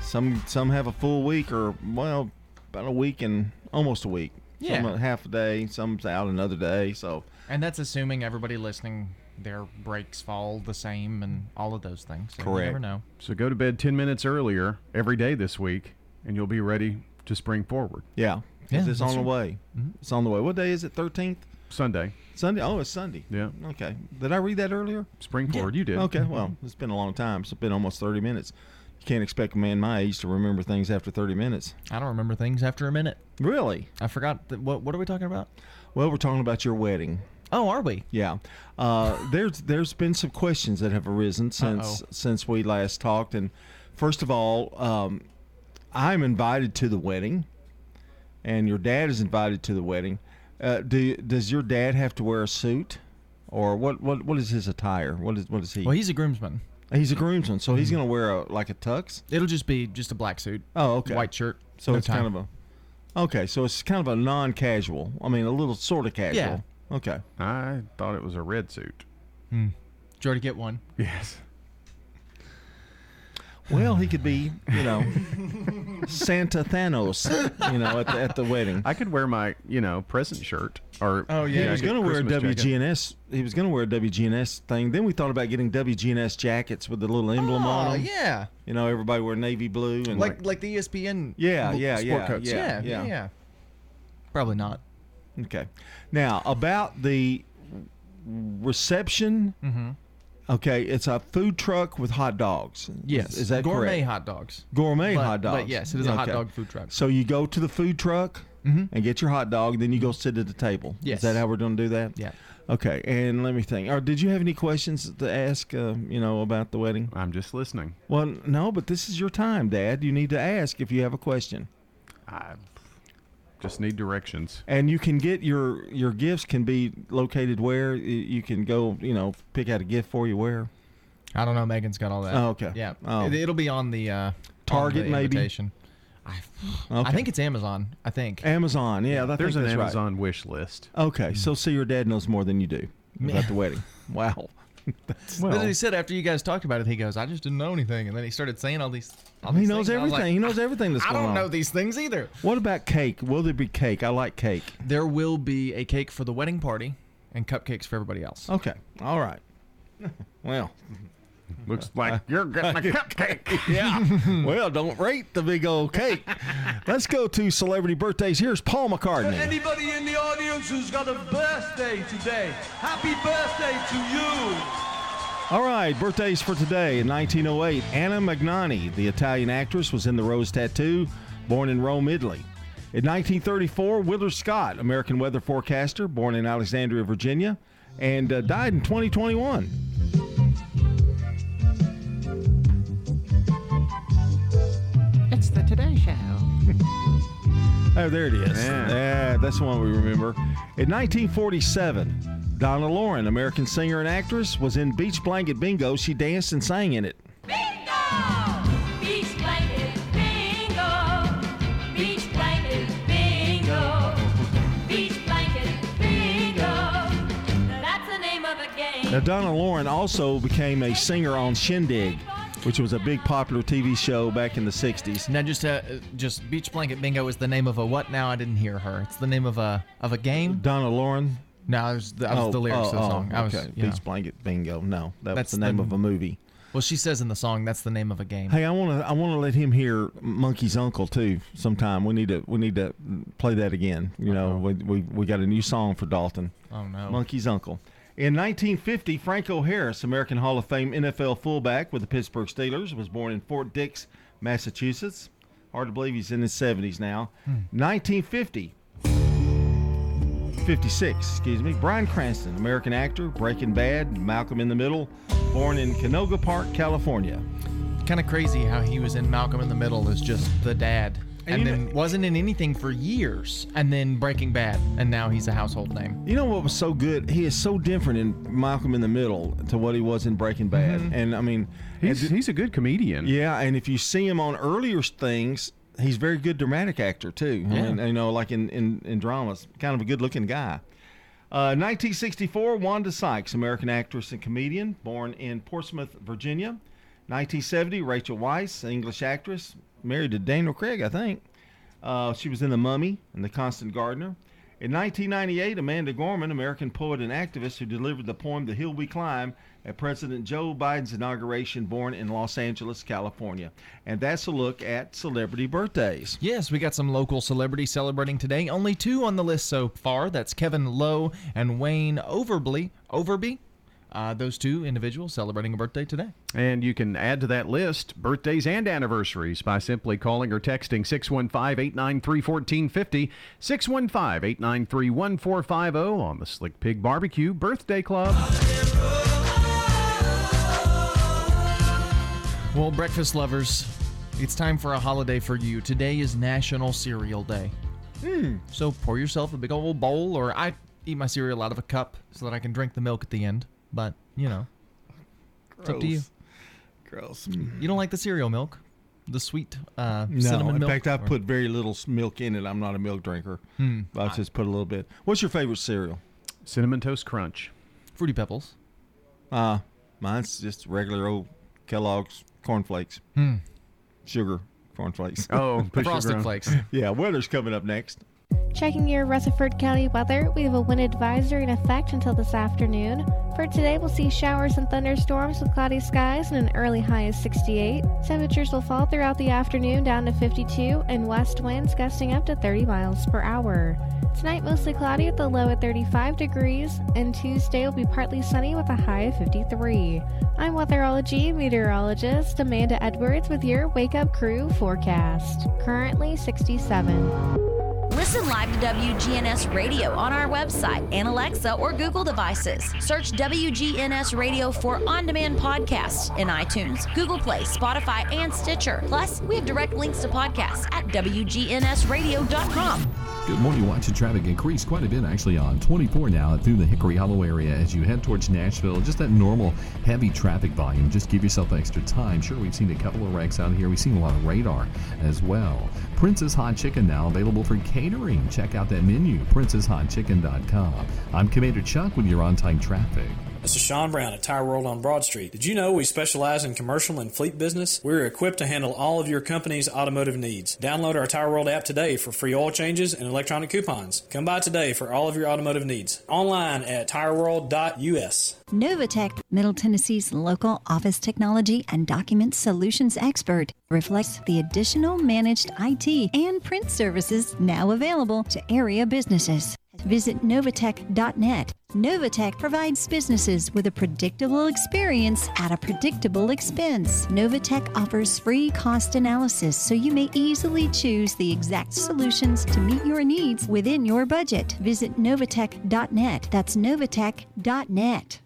Some some have a full week or well, about a week and almost a week. Yeah. Some half a day, some's out another day. So And that's assuming everybody listening, their breaks fall the same and all of those things. So You never know. So go to bed 10 minutes earlier every day this week, and you'll be ready to spring forward. Yeah. Yeah, it's that's on the true. way. Mhm. It's on the way. What day is it? 13th? Sunday. Sunday. Oh, it's Sunday. Yeah. Okay. Did I read that earlier? Spring forward, you did. Okay. Well, it's been a long time. It's been almost 30 minutes. You can't expect a man my age to remember things after 30 minutes. I don't remember things after a minute. Really? I forgot. Th- what What are we talking about? Well, we're talking about your wedding. Oh, are we? Yeah. Uh, there's there's been some questions that have arisen since Uh-oh. since we last talked, and first of all, um, I'm invited to the wedding, and your dad is invited to the wedding. Uh, do does your dad have to wear a suit, or what what what is his attire? What is what is he? Well, he's a groomsman. He's a groomsman, so he's Mhm. gonna wear a like a tux. It'll just be just a black suit. Oh, okay. White shirt. So no it's tie. kind of a okay. So it's kind of a non-casual. I mean, a little sort of casual. Yeah. Okay. I thought it was a red suit. Hmm. Did you already get one? Yes. Well, he could be, you know, Santa Thanos, you know, at the, at the wedding. I could wear my, you know, present shirt. Or Oh, yeah, he was going to wear a Christmas jacket. WGNS. He was going to wear a WGNS thing. Then we thought about getting WGNS jackets with the little emblem Oh, on them. yeah. You know, everybody wear navy blue and Like like the ESPN. Yeah, l- yeah, sport yeah, coats. yeah, yeah, yeah. yeah. Probably not. Okay. Now about the reception. Mm-hmm. Okay, it's a food truck with hot dogs. Yes. is, is that Gourmet correct? hot dogs. Gourmet But- hot dogs. but yes, it is a hot dog food truck. So you go to the food truck Mhm. and get your hot dog, then you go sit at the table. Yes. Is that how we're going to do that? Yeah. Okay, and let me think. Or did you have any questions to ask? Uh, you know about the wedding? I'm just listening. Well, no, but this is your time, Dad. You need to ask if you have a question. I just need directions. And you can get your your gifts can be located where you can go. You know, pick out a gift for you where. I don't know. Megan's got all that. Oh, okay. Yeah. Oh. It, it'll be on the uh, on Target, the maybe? invitation. I, I think it's Amazon. I think. Amazon, yeah, I There's think an that's right. Amazon wish list. Okay, so see, your dad knows more than you do about the wedding. Wow. That's, That's what he said after you guys talked about it. He goes, "I just didn't know anything," and then he started saying all these. All he these knows things, I everything. like, he knows everything that's I going don't on. know these things either. What about cake? Will there be cake? I like cake. There will be a cake for the wedding party and cupcakes for everybody else. Okay. All right. well, Looks like you're getting a cupcake. yeah. well, don't rate the big old cake. Let's go to celebrity birthdays. Here's Paul McCartney. Anybody in the audience who's got a birthday today? Happy birthday to you! All right, birthdays for today. In 1908, Anna Magnani, the Italian actress, was in The Rose Tattoo, born in Rome, Italy. In 1934, Willard Scott, American weather forecaster, born in Alexandria, Virginia, and uh, died in 2021. Oh, there it is. Yeah. Yeah, that's the one we remember. In 1947, Donna Loren, American singer and actress, was in Beach Blanket Bingo. She danced and sang in it. Bingo! Beach blanket bingo. Beach blanket bingo. Beach blanket bingo. That's the name of a game. Now, Donna Loren also became a singer on Shindig, which was a big popular TV show back in the 60s. Now, just uh, just Beach Blanket Bingo is the name of a what? Now I didn't hear her. It's the name of a of a game. Donna Loren. No, I was, that was Oh, the lyrics oh, of the oh, song. I was, okay. Beach Blanket Bingo. No, that That's was the name the- of a movie. Well, she says in the song that's the name of a game. Hey, I want to I want to let him hear Monkey's Uncle too. Sometime we need to we need to play that again. You know, we, we we got a new song for Dalton. Oh, no. Monkey's Uncle. In 1950, Franco Harris, American Hall of Fame NFL fullback with the Pittsburgh Steelers, was born in Fort Dix, Massachusetts. Hard to believe he's in his 70s now. Hmm. 1950. 56, excuse me. Bryan Cranston, American actor, Breaking Bad, Malcolm in the Middle, born in Canoga Park, California. Kind of crazy how he was in Malcolm in the Middle as just the dad. And And, you then wasn't in anything for years, and then Breaking Bad, and now he's a household name. You know what was so good? He is so different in Malcolm in the Middle to what he was in Breaking Bad. Mhm. And I mean, He's, and- he's a good comedian. yeah. And if you see him on earlier things, he's a very good dramatic actor too. I Yeah. mean, you know, like in in, in dramas, kind of a good looking guy. Uh, 1964, Wanda Sykes, American actress and comedian, born in Portsmouth, Virginia. 1970, Rachel Weisz, English actress, married to Daniel Craig, I think. Uh, she was in The Mummy and The Constant Gardener. In 1998, Amanda Gorman, American poet and activist who delivered the poem The Hill We Climb at President Joe Biden's inauguration, born in Los Angeles, California. And that's a look at celebrity birthdays. Yes, we got some local celebrities celebrating today. Only two on the list so far. That's Kevin Lowe and Wayne Overby. Overby. Uh, those two individuals celebrating a birthday today. And you can add to that list birthdays and anniversaries by simply calling or texting 615 893 1450, 615 893 1450 on the Slick Pig Barbecue Birthday Club. Well, breakfast lovers, it's time for a holiday for you. Today is National Cereal Day. Hmm. So pour yourself a big old bowl, or I eat my cereal out of a cup so that I can drink the milk at the end. But, you know, it's up to you. Gross. You don't like the cereal milk? The sweet uh, No, cinnamon in milk? fact, I Or- put very little milk in it. I'm not a milk drinker. Hmm. I just put a little bit. What's your favorite cereal? Cinnamon Toast Crunch. Fruity Pebbles. Uh, mine's just regular old Kellogg's cornflakes. Hmm. Sugar cornflakes. Oh, put Frosted sugar on. Flakes. yeah, weather's coming up next. Checking your Rutherford County weather, we have a wind advisory in effect until this afternoon. For today, we'll see showers and thunderstorms with cloudy skies and an early high of 68. Temperatures will fall throughout the afternoon down to 52 and west winds gusting up to 30 miles per hour. Tonight, mostly cloudy with a low at 35 degrees, and Tuesday will be partly sunny with a high of 53. I'm weatherology meteorologist Amanda Edwards with your Wake Up Crew forecast. Currently 67. Listen live to WGNS Radio on our website and Alexa or Google devices. Search WGNS Radio for on demand podcasts in iTunes, Google Play, Spotify, and Stitcher. Plus, we have direct links to podcasts at WGNSradio.com. Good morning. Watching traffic increase quite a bit actually on 24 now through the Hickory Hollow area as you head towards Nashville. Just that normal heavy traffic volume. Just give yourself extra time. Sure, we've seen a couple of wrecks out here. We've seen a lot of radar as well. Princess Hot Chicken now available for catering. Check out that menu, princesshotchicken.com. I'm Commander Chuck with your on time traffic. This is Sean Brown at Tire World on Broad Street. Did you know we specialize in commercial and fleet business? We're equipped to handle all of your company's automotive needs. Download our Tire World app today for free oil changes and electronic coupons. Come by today for all of your automotive needs. Online at tireworld.us. Novatech, Middle Tennessee's local office technology and document solutions expert, reflects the additional managed IT and print services now available to area businesses. Visit Novatech.net. Novatech provides businesses with a predictable experience at a predictable expense. Novatech offers free cost analysis so you may easily choose the exact solutions to meet your needs within your budget. Visit Novatech.net. That's Novatech.net.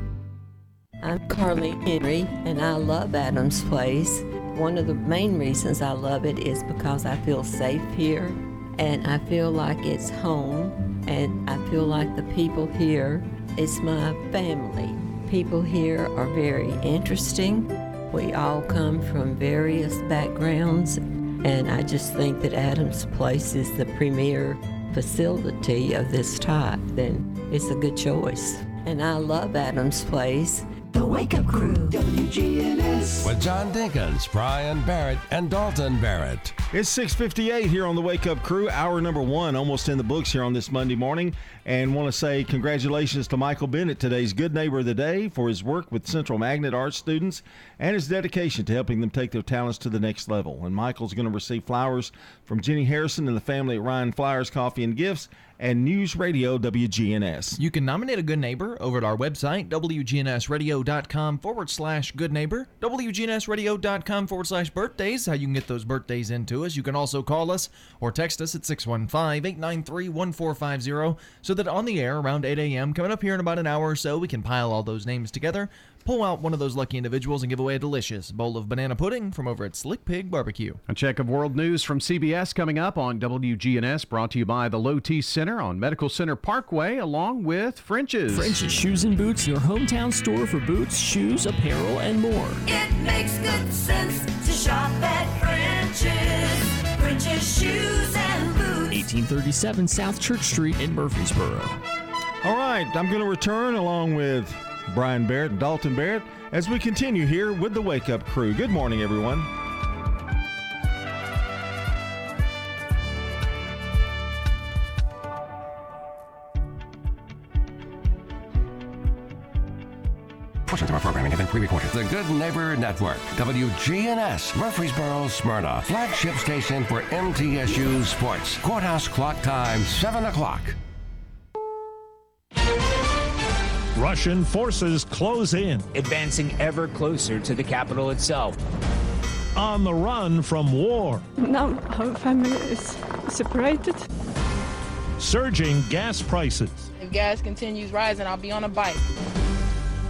I'm Carly Henry, and I love Adams Place. One of the main reasons I love it is because I feel safe here, and I feel like it's home, and I feel like the people here, it's my family. People here are very interesting. We all come from various backgrounds, and I just think that Adams Place is the premier facility of this type. Then it's a good choice. And I love Adams Place. The Wake Up Crew, WGNS. With John Dinkins, Brian Barrett, and Dalton Barrett. It's 6:58 here on the Wake Up Crew. Hour number one, almost in the books here on this Monday morning, and want to say congratulations to Michael Bennett, today's Good Neighbor of the Day, for his work with Central Magnet Art students and his dedication to helping them take their talents to the next level. And Michael's going to receive flowers from Jenny Harrison and the family at Ryan Flowers Coffee and Gifts and News Radio WGNS. You can nominate a good neighbor over at our website, WGNSradio.com forward slash good neighbor, WGNSradio.com forward slash birthdays, how you can get those birthdays into us. You can also call us or text us at 615 893 1450 so that on the air around 8 a.m., coming up here in about an hour or so, we can pile all those names together, pull out one of those lucky individuals, and give away a delicious bowl of banana pudding from over at Slick Pig Barbecue. A check of world news from CBS coming up on WGNS, brought to you by the Low T Center on Medical Center Parkway, along with French's. French's Shoes and Boots, your hometown store for boots, shoes, apparel, and more. It makes good sense to shop at French's. French's Shoes and Boots. 1837 South Church Street in Murfreesboro. All right, I'm going to return along with Brian Barrett and Dalton Barrett as we continue here with the Wake Up Crew. Good morning, everyone. Portions of our programming have been pre-recorded. The Good Neighbor Network, WGNS, Murfreesboro, Smyrna, flagship station for MTSU Sports. Courthouse clock time, 7 o'clock. Russian forces close in. advancing ever closer to the capital itself. On the run from war. Now our family is separated. Surging gas prices. If gas continues rising, I'll be on a bike.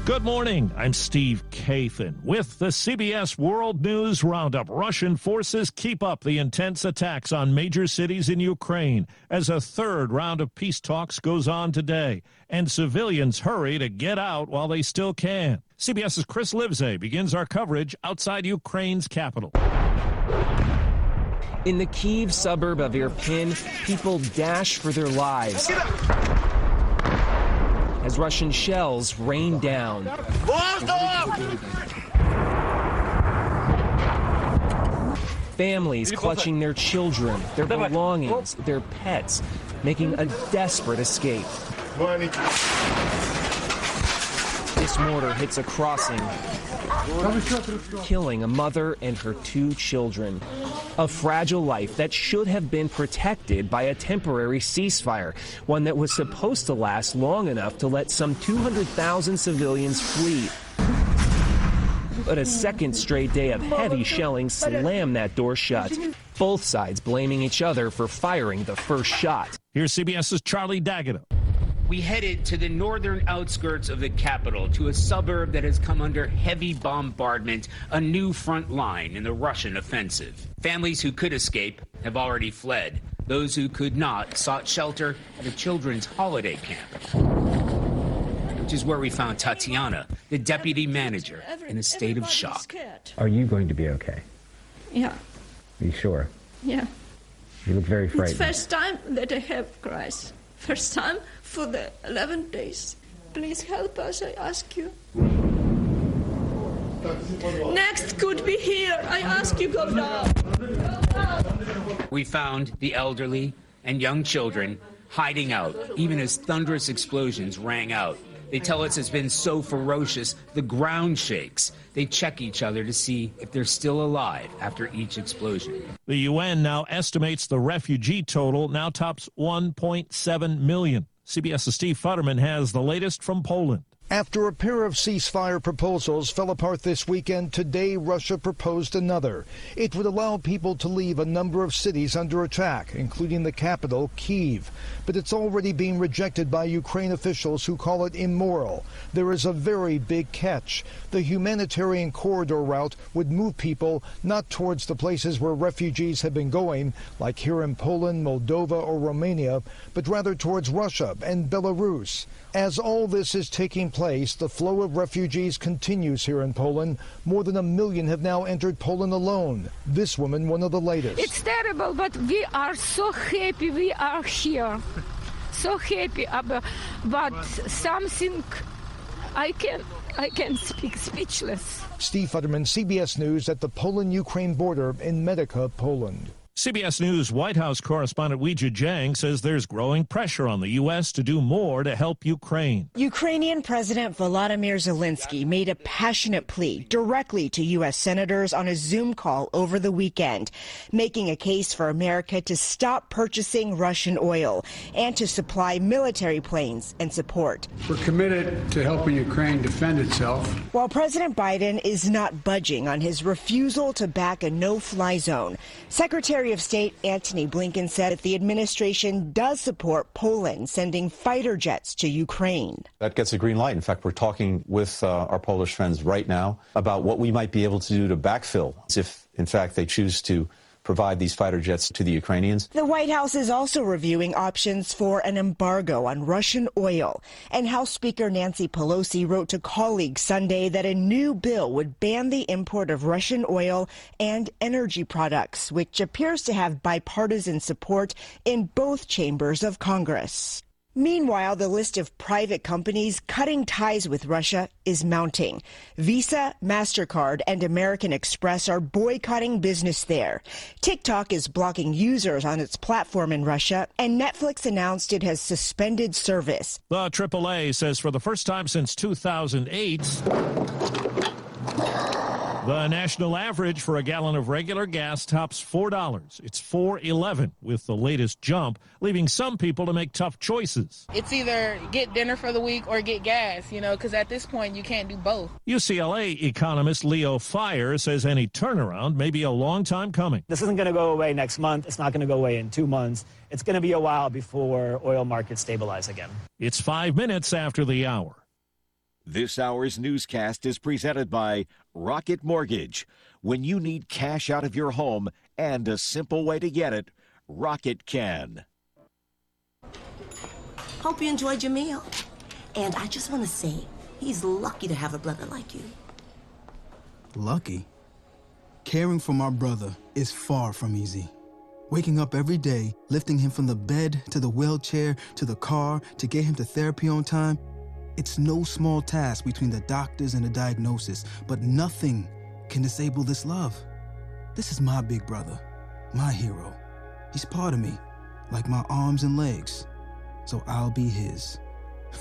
Good morning. I'm Steve Kathan with the CBS World News Roundup. Russian forces keep up the intense attacks on major cities in Ukraine as a third round of peace talks goes on today, and civilians hurry to get out while they still can. CBS's Chris Livesay begins our coverage outside Ukraine's capital. In the Kiev suburb of Irpin, people dash for their lives as Russian shells rain down. Families clutching their children, their belongings, their pets, making a desperate escape. This mortar hits a crossing, killing a mother and her two children. A fragile life that should have been protected by a temporary ceasefire, one that was supposed to last long enough to let some 200,000 civilians flee. But a second straight day of heavy shelling slammed that door shut. Both sides blaming each other for firing the first shot. Here's CBS's Charlie D'Agata. We headed to the northern outskirts of the capital, to a suburb that has come under heavy bombardment, a new front line in the Russian offensive. Families who could escape have already fled. Those who could not sought shelter at a children's holiday camp, which is where we found Tatiana, the deputy manager, in a state of shock. Are you going to be okay? Yeah, Are you sure? yeah. You look very frightened. It's frightened. first time that I have cries. First time for the 11 days. Please help us, I ask you. Next could be here. I ask you go down. We found the elderly and young children hiding out, even as thunderous explosions rang out. They tell us it's been so ferocious, the ground shakes. They check each other to see if they're still alive after each explosion. The UN now estimates the refugee total now tops 1.7 million. CBS's Steve Futterman has the latest from Poland. After a pair of ceasefire proposals fell apart this weekend, today Russia proposed another. It would allow people to leave a number of cities under attack, including the capital, Kiev. But it's already being rejected by Ukraine officials who call it immoral. There is a very big catch. The humanitarian corridor route would move people not towards the places where refugees have been going, like here in Poland, Moldova, or Romania, but rather towards Russia and Belarus. As all this is taking place, the flow of refugees continues here in Poland. More than a million have now entered Poland alone. This woman, one of the latest. It's terrible, but we are so happy we are here. So happy about but something I can I can speak speechless. Steve Futterman, CBS News at the Poland-Ukraine border in Medyka, Poland. CBS News White House correspondent Weijia Jiang says there's growing pressure on the U.S. to do more to help Ukraine. Ukrainian President Volodymyr Zelensky made a passionate plea directly to U.S. senators on a Zoom call over the weekend, making a case for America to stop purchasing Russian oil and to supply military planes and support. We're committed to helping Ukraine defend itself. While President Biden is not budging on his refusal to back a no fly zone, Secretary of State Antony Blinken said that the administration does support Poland sending fighter jets to Ukraine. That gets a green light. In fact, we're talking with uh, our Polish friends right now about what we might be able to do to backfill if, in fact, they choose to provide these fighter jets to the Ukrainians. The White House is also reviewing options for an embargo on Russian oil. And House Speaker Nancy Pelosi wrote to colleagues Sunday that a new bill would ban the import of Russian oil and energy products, which appears to have bipartisan support in both chambers of Congress. Meanwhile, the list of private companies cutting ties with Russia is mounting. Visa, MasterCard, and American Express are boycotting business there. TikTok is blocking users on its platform in Russia, and Netflix announced it has suspended service. The AAA says for the first time since 2008, the national average for a gallon of regular gas tops $4. It's $4.11 with the latest jump, leaving some people to make tough choices. It's either get dinner for the week or get gas, you know, because at this point you can't do both. UCLA economist Leo Fire says any turnaround may be a long time coming. This isn't going to go away next month. It's not going to go away in two months. It's going to be a while before oil markets stabilize again. It's five minutes after the hour. This hour's newscast is presented by Rocket Mortgage. When you need cash out of your home and a simple way to get it, Rocket can. Hope you enjoyed your meal. And I just want to say, he's lucky to have a brother like you. Lucky? Caring for my brother is far from easy. Waking up every day, lifting him from the bed to the wheelchair to the car to get him to therapy on time, it's no small task between the doctors and the diagnosis, but nothing can disable this love. This is my big brother, my hero. He's part of me, like my arms and legs. So I'll be his.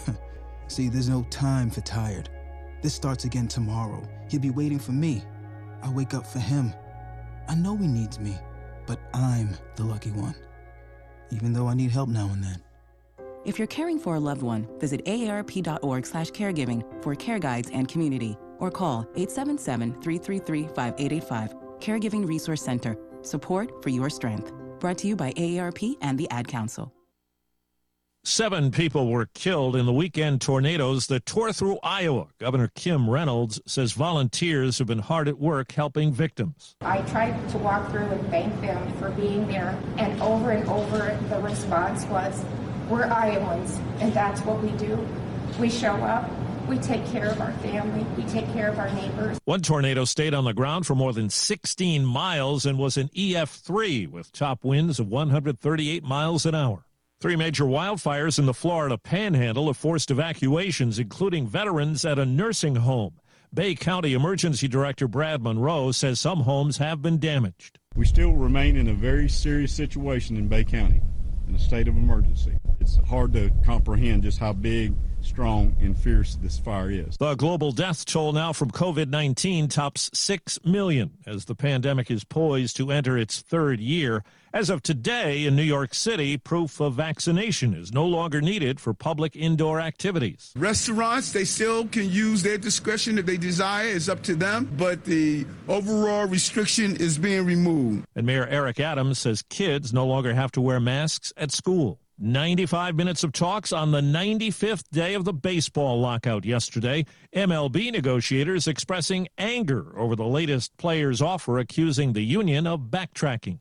See, there's no time for tired, This starts again tomorrow. He'll be waiting for me. I wake up for him. I know he needs me, but I'm the lucky one. Even though I need help now and then. If you're caring for a loved one, visit aarp.org/caregiving for care guides and community, or call 877-333-5885. Caregiving Resource Center. Support for your strength. Brought to you by AARP and the Ad Council. Seven people were killed in the weekend tornadoes that tore through Iowa. Governor Kim Reynolds says volunteers have been hard at work helping victims. I tried to walk through and thank them for being there, and over and over the response was, We're Iowans, and that's what we do. We show up, we take care of our family, we take care of our neighbors. One tornado stayed on the ground for more than 16 miles and was an EF3 with top winds of 138 miles an hour. Three major wildfires in the Florida panhandle have forced evacuations, including veterans at a nursing home. Bay County Emergency Director Brad Monroe says some homes have been damaged. We still remain in a very serious situation in Bay County, in a state of emergency. It's hard to comprehend just how big strong and fierce this fire is. The global death toll now from COVID 19 tops 6 million as the pandemic is poised to enter its third year. As of today in New York City, proof of vaccination is no longer needed for public indoor activities. Restaurants, they still can use their discretion if they desire. It's up to them. But the overall restriction is being removed. And Mayor Eric Adams says kids no longer have to wear masks at school. 95 minutes of talks on the 95th day of the baseball lockout yesterday. MLB negotiators expressing anger over the latest player's offer accusing the union of backtracking.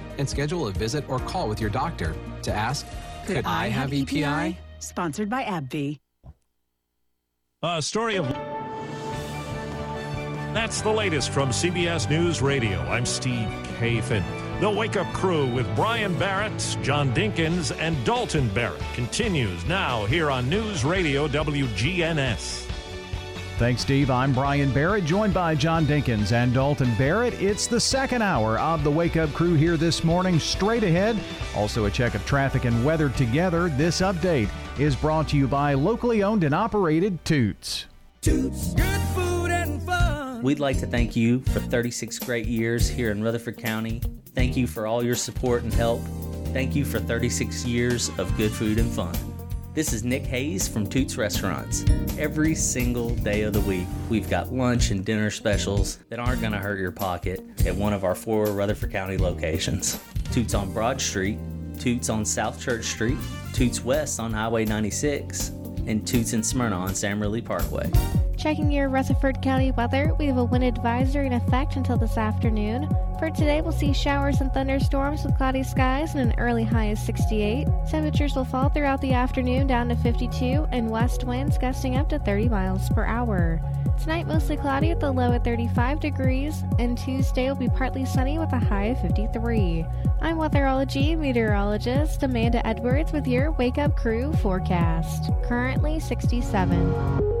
and schedule a visit or call with your doctor to ask Could, Could I, I, have EPI? EPI? Sponsored by AbbVie. A story of. That's the latest from CBS News Radio. I'm Steve Kathan. The Wake Up Crew with Brian Barrett, John Dinkins, and Dalton Barrett continues now here on News Radio WGNS. Thanks, Steve. I'm Brian Barrett, joined by John Dinkins and Dalton Barrett. It's the second hour of the Wake Up Crew here this morning. Straight ahead, also a check of traffic and weather together. This update is brought to you by locally owned and operated Toots. Toots, good food and fun. We'd like to thank you for 36 great years here in Rutherford County. Thank you for all your support and help. Thank you for 36 years of good food and fun. This is Nick Hayes from Toots Restaurants. Every single day of the week, we've got lunch and dinner specials that aren't going to hurt your pocket at one of our four Rutherford County locations Toots on Broad Street, Toots on South Church Street, Toots West on Highway 96, and Toots in Smyrna on Sam Ridley Parkway. Checking your Rutherford County weather, we have a wind advisory in effect until this afternoon. For today, we'll see showers and thunderstorms with cloudy skies and an early high of 68. Temperatures will fall throughout the afternoon down to 52 and west winds gusting up to 30 miles per hour. Tonight, mostly cloudy with a low at 35 degrees, and Tuesday will be partly sunny with a high of 53. I'm weatherology meteorologist Amanda Edwards with your Wake Up Crew forecast. Currently 67.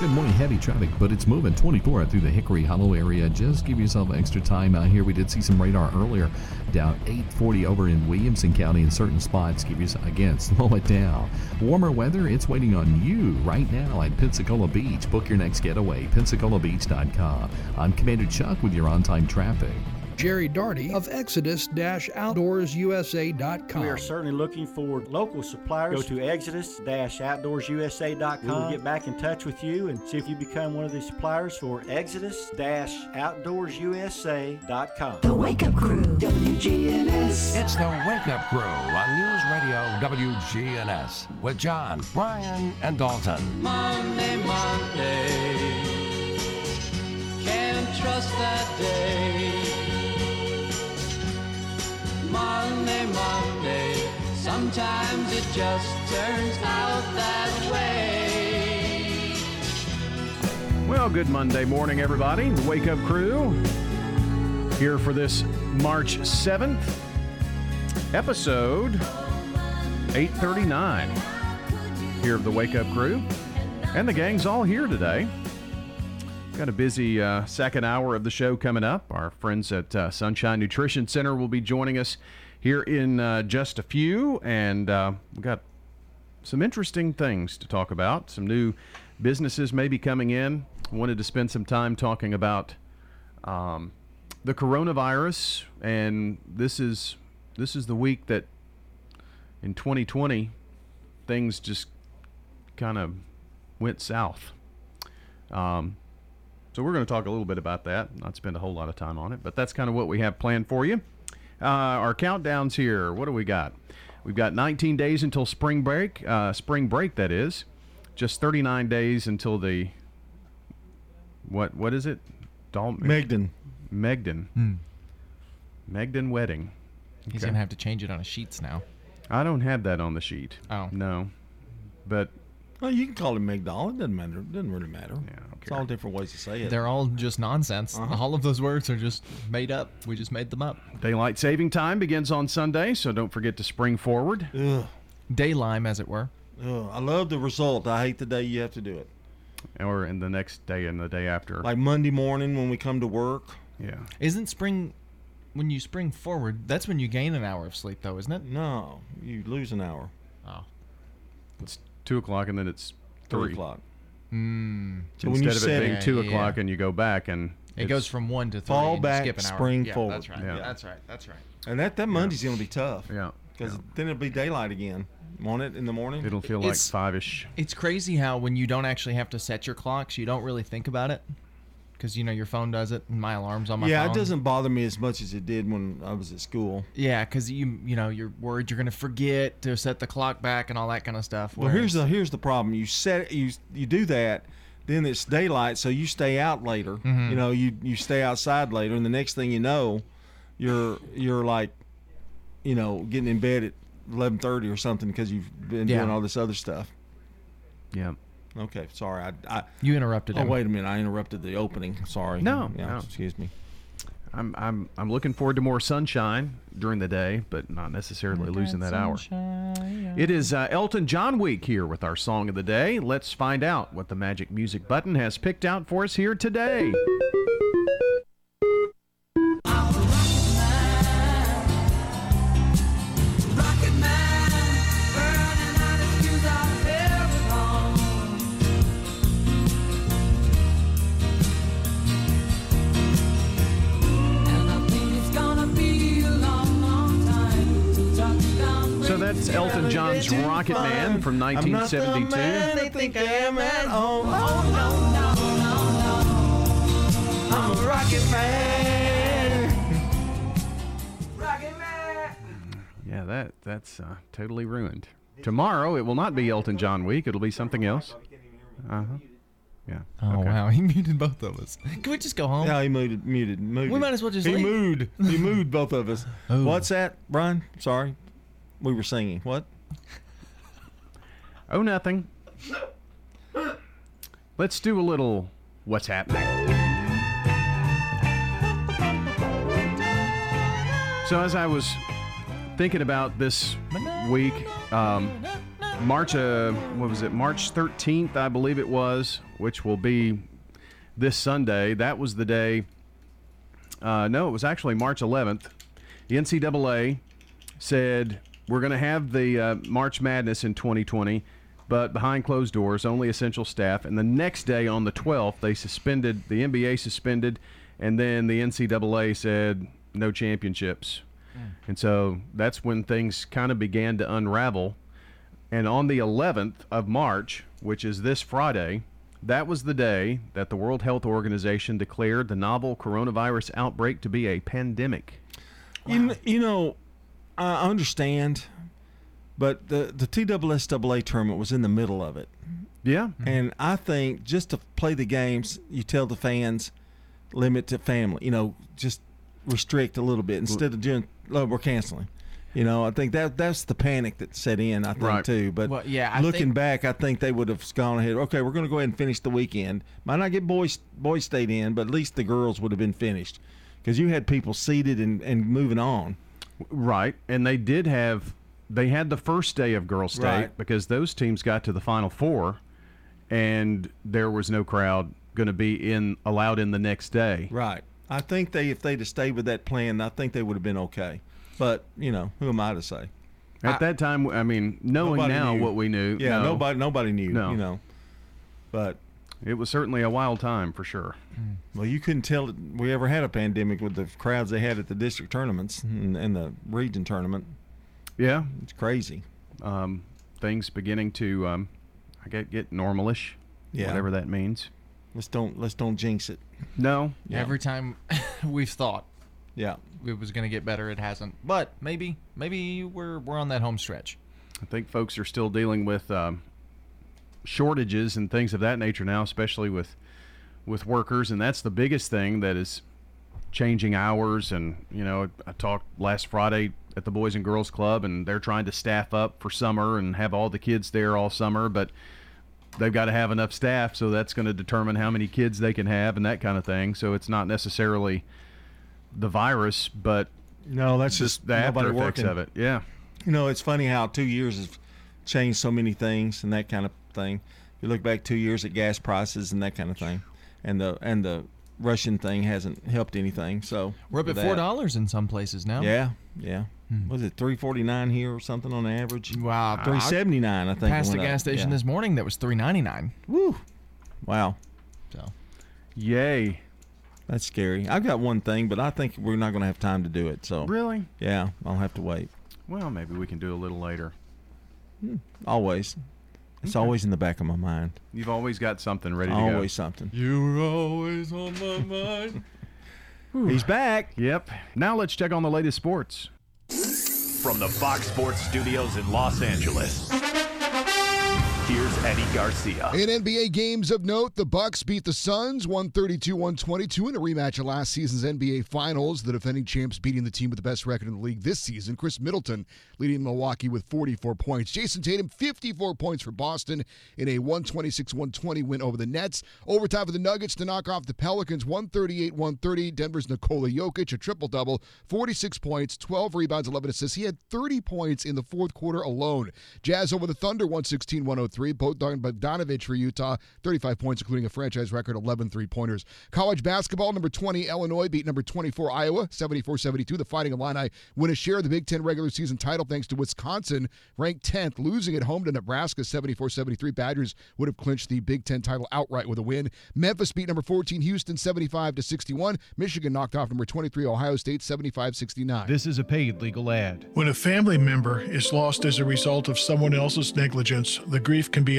Good morning. Heavy traffic, but it's moving 24 through the Hickory Hollow area. Just give yourself extra time out here. We did see some radar earlier down 840 over in Williamson County in certain spots. Give yourself, again, slow it down. Warmer weather, it's waiting on you right now at Pensacola Beach. Book your next getaway, PensacolaBeach.com. I'm Commander Chuck with your on time traffic. Jerry Darty of Exodus-OutdoorsUSA.com. We are certainly looking for local suppliers. Go to Exodus-OutdoorsUSA.com. We will get back in touch with you and see if you become one of the suppliers for Exodus-OutdoorsUSA.com. The Wake Up Crew, WGNS. It's the Wake Up Crew on News Radio WGNS with John, Brian, and Dalton. Monday, Monday. Can't trust that day. Sometimes it just turns out that way. Well, good Monday morning, everybody. The Wake Up Crew here for this March 7th episode 839 here of the Wake Up Crew. And the gang's all here today. Got a busy uh, second hour of the show coming up. Our friends at uh, Sunshine Nutrition Center will be joining us here in uh, just a few, and uh, we've got some interesting things to talk about. Some new businesses may be coming in. Wanted to spend some time talking about um, the coronavirus, and this is this is the week that in 2020 things just kind of went south. Um, so we're going to talk a little bit about that, not spend a whole lot of time on it, but that's kind of what we have planned for you. Uh, our countdowns here. What do we got? We've got 19 days until spring break. Uh, spring break, that is. Just 39 days until the what? What is it? Dal- Megden. Megden. Hmm. Megden wedding. He's Okay. gonna have to change it on his sheets now. I don't have that on the sheet. Oh. no, but Well, you can call him McDonald. It doesn't matter. It doesn't really matter. Yeah, it's all different ways to say it. They're all just nonsense. Uh-huh. All of those words are just made up. We just made them up. daylight saving time begins on Sunday, so don't forget to spring forward. Ugh. Daylime, as it were. Ugh, I love the result. I hate the day you have to do it. Or in the next day and the day after. Like Monday morning when we come to work. Yeah. Isn't spring when you spring forward? That's when you gain an hour of sleep, though, isn't it? No, you lose an hour. Oh. It's two o'clock and then it's Three three. o'clock. Mm. So when you Instead of it set being it- two Yeah, o'clock and you go back and It it's- goes from one to three. Fall and you back, skip an hour. spring yeah, forward. That's right. Yeah. That's right. That's right. And that, that Monday's going to be tough. Yeah. Because then it'll be daylight again. Won't it, in the morning? It'll feel like It's- five ish. It's crazy how when you don't actually have to set your clocks, you don't really think about it. Because you know your phone does it, and my alarm's on my phone. yeah, phone. it doesn't bother me as much as it did when I was at school. Yeah, because you you know you're worried you're gonna forget to set the clock back and all that kind of stuff. Well, here's the here's the problem. You set you you do that, then it's daylight, so you stay out later. Mhm. You know, you you stay outside later, and the next thing you know, you're you're like, you know, getting in bed at eleven thirty or something because you've been Yeah. doing all this other stuff. Yeah. Okay, sorry. I, I You interrupted Oh him. wait a minute, I interrupted the opening. Sorry. No, Yeah, no. excuse me. I'm I'm I'm looking forward to more sunshine during the day, but not necessarily losing that hour. It is uh, Elton John week here with our song of the day. Let's find out what the magic music button has picked out for us here today. From 1972. they think I am at home. Oh no, no, no, no. I'm a rocket man. Rocket man. Yeah, that that's uh, totally ruined. Tomorrow it will not be Elton John week. It'll be something else. Uh huh. Yeah. Oh okay. wow, he muted both of us. Can we just go home? Yeah, he muted, muted, muted. We might as well just He leave. moved. He moved both of us. Oh. What's that, Brian? Sorry, we were singing. What? Oh, nothing. Let's do a little what's happening. So as I was thinking about this week, um, March, uh, what was it? March 13th, I believe it was, which will be this Sunday. That was the day. Uh, no, it was actually March 11th. The NCAA said we're going to have the uh, March Madness in 2020, but behind closed doors, only essential staff. And the next day, on the 12th, they suspended. The NBA suspended, and then the NCAA said no championships. And so that's when things kind of began to unravel. And on the 11th of March, which is this Friday, that was the day that the World Health Organization declared the novel coronavirus outbreak to be a pandemic. You, you know, I understand, but the the TSSAA tournament was in the middle of it. Yeah, mm-hmm. and I think just to play the games, you tell the fans limit to family. You know, just restrict a little bit instead of doing. Oh, we're canceling. You know, I think that that's the panic that set in. I think Right. too. But Well, yeah, I looking think- back, I think they would have gone ahead. Okay, we're going to go ahead and finish the weekend. Might not get boys boys stayed in, but at least the girls would have been finished because you had people seated and, and moving on. Right, and they did have they had the first day of girls' state Right. because those teams got to the final four, and there was no crowd going to be in allowed in the next day. Right. I think they if they'd have stayed with that plan, I think they would have been okay. But you know, who am I to say? At that time, I mean, knowing now knew. what we knew, Yeah, no. nobody nobody knew. No. You know, but it was certainly a wild time for sure. Well, you couldn't tell that we ever had a pandemic with the crowds they had at the district tournaments and, and the region tournament. Yeah, it's crazy. Um, things beginning to, um, I get get normalish, Yeah. whatever that means. Let's don't let's don't jinx it. No, Yeah. Every time we've thought yeah it was going to get better, it hasn't. But maybe maybe we're we're on that home stretch. I think folks are still dealing with um, shortages and things of that nature now, especially with with workers, and that's the biggest thing that is changing hours. And you know, I talked last Friday at the Boys and Girls Club, and they're trying to staff up for summer and have all the kids there all summer, but they've got to have enough staff, so that's going to determine how many kids they can have and that kind of thing. So it's not necessarily the virus, but No, that's just the after effects working. of it. Yeah. You know, it's funny how two years has changed so many things and that kind of thing. You look back two years at gas prices and that kind of thing, and the and the Russian thing hasn't helped anything. So We're up at four dollars in some places now. Yeah, yeah. Hmm. Was it three forty nine here or something on average? Wow, three seventy nine. I think. Past it the gas up. station Yeah. this morning that was three ninety nine. Woo! Wow. So, yay. That's scary. I've got one thing, but I think we're not going to have time to do it. So Really? yeah, I'll have to wait. Well, maybe we can do a little later. Hmm. Always. It's Okay. always in the back of my mind. You've always got something ready to go. Always something. You're always on my mind. He's back. Yep. Now let's check on the latest sports. From the Fox Sports Studios in Los Angeles, here's Eddie Garcia. In NBA games of note, the Bucks beat the Suns 132-122 in a rematch of last season's NBA Finals. The defending champs beating the team with the best record in the league this season. Khris Middleton leading Milwaukee with 44 points. Jayson Tatum 54 points for Boston in a 126-120 win over the Nets. Overtime for the Nuggets to knock off the Pelicans 138-130. Denver's Nikola Jokic a triple-double, 46 points, 12 rebounds, 11 assists. He had 30 points in the fourth quarter alone. Jazz over the Thunder 116-103. Bogdan Bogdanovic for Utah, 35 points, including a franchise record 11 three-pointers. College basketball, number 20 Illinois beat number 24 Iowa, 74-72. The Fighting Illini win a share of the Big Ten regular season title thanks to Wisconsin, ranked 10th, losing at home to Nebraska, 74-73. Badgers would have clinched the Big Ten title outright with a win. Memphis beat number 14 Houston, 75-61. Michigan knocked off number 23 Ohio State, 75-69. This is a paid legal ad. When a family member is lost as a result of someone else's negligence, the grief can be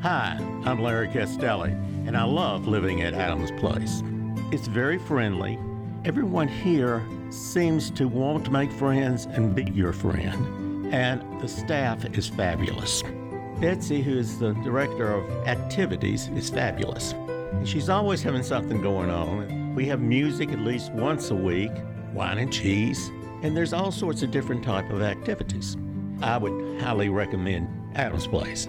Hi, I'm Larry Castelli, and I love living at Adams Place. It's very friendly. Everyone here seems to want to make friends and be your friend, and the staff is fabulous. Betsy, who is the director of activities, is fabulous. She's always having something going on. We have music at least once a week, wine and cheese, and there's all sorts of different type of activities. I would highly recommend Adams Place.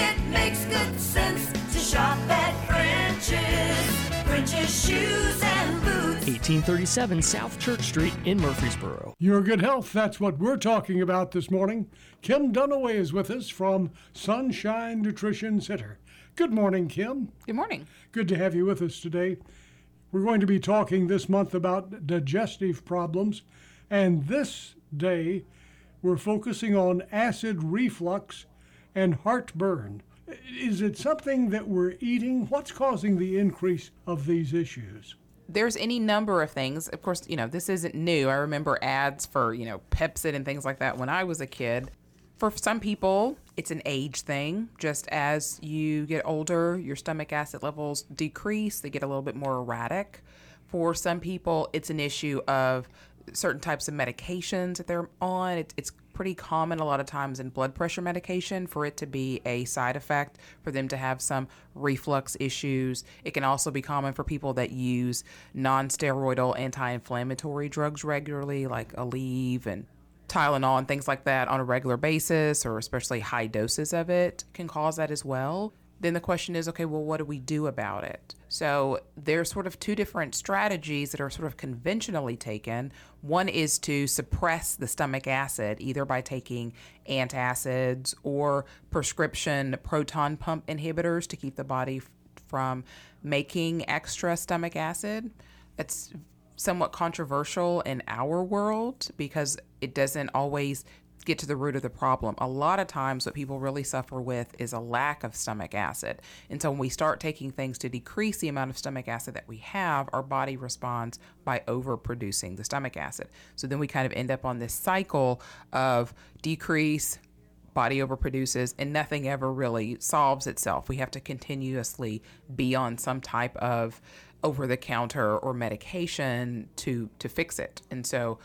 It makes good sense to shop at French's. French's Shoes and Boots. 1837 South Church Street in Murfreesboro. Your good health, that's what we're talking about this morning. Kim Dunaway is with us from Sunshine Nutrition Center. Good morning, Kim. Good morning. Good to have you with us today. We're going to be talking this month about digestive problems, and this day we're focusing on acid reflux and heartburn. Is it something that we're eating? What's causing the increase of these issues? There's any number of things. Of course, you know, this isn't new. I remember ads for, you know, Pepcid and things like that when I was a kid. For some people, it's an age thing. Just as you get older, your stomach acid levels decrease, they get a little bit more erratic. For some people, it's an issue of certain types of medications that they're on. It, it's pretty common a lot of times in blood pressure medication for it to be a side effect, for them to have some reflux issues. It can also be common for people that use non steroidal anti inflammatory drugs regularly, like Aleve and Tylenol and things like that on a regular basis, or especially high doses of it, can cause that as well. Then the question is okay, well, what do we do about it? So there's sort of two different strategies that are sort of conventionally taken. One is to suppress the stomach acid, either by taking antacids or prescription proton pump inhibitors to keep the body from making extra stomach acid. That's somewhat controversial in our world because it doesn't always get to the root of the problem. A lot of times, what people really suffer with is a lack of stomach acid. And so, when we start taking things to decrease the amount of stomach acid that we have, our body responds by overproducing the stomach acid. So, then we kind of end up on this cycle of decrease, body overproduces, and nothing ever really solves itself. We have to continuously be on some type of over the counter or medication to to fix it. And so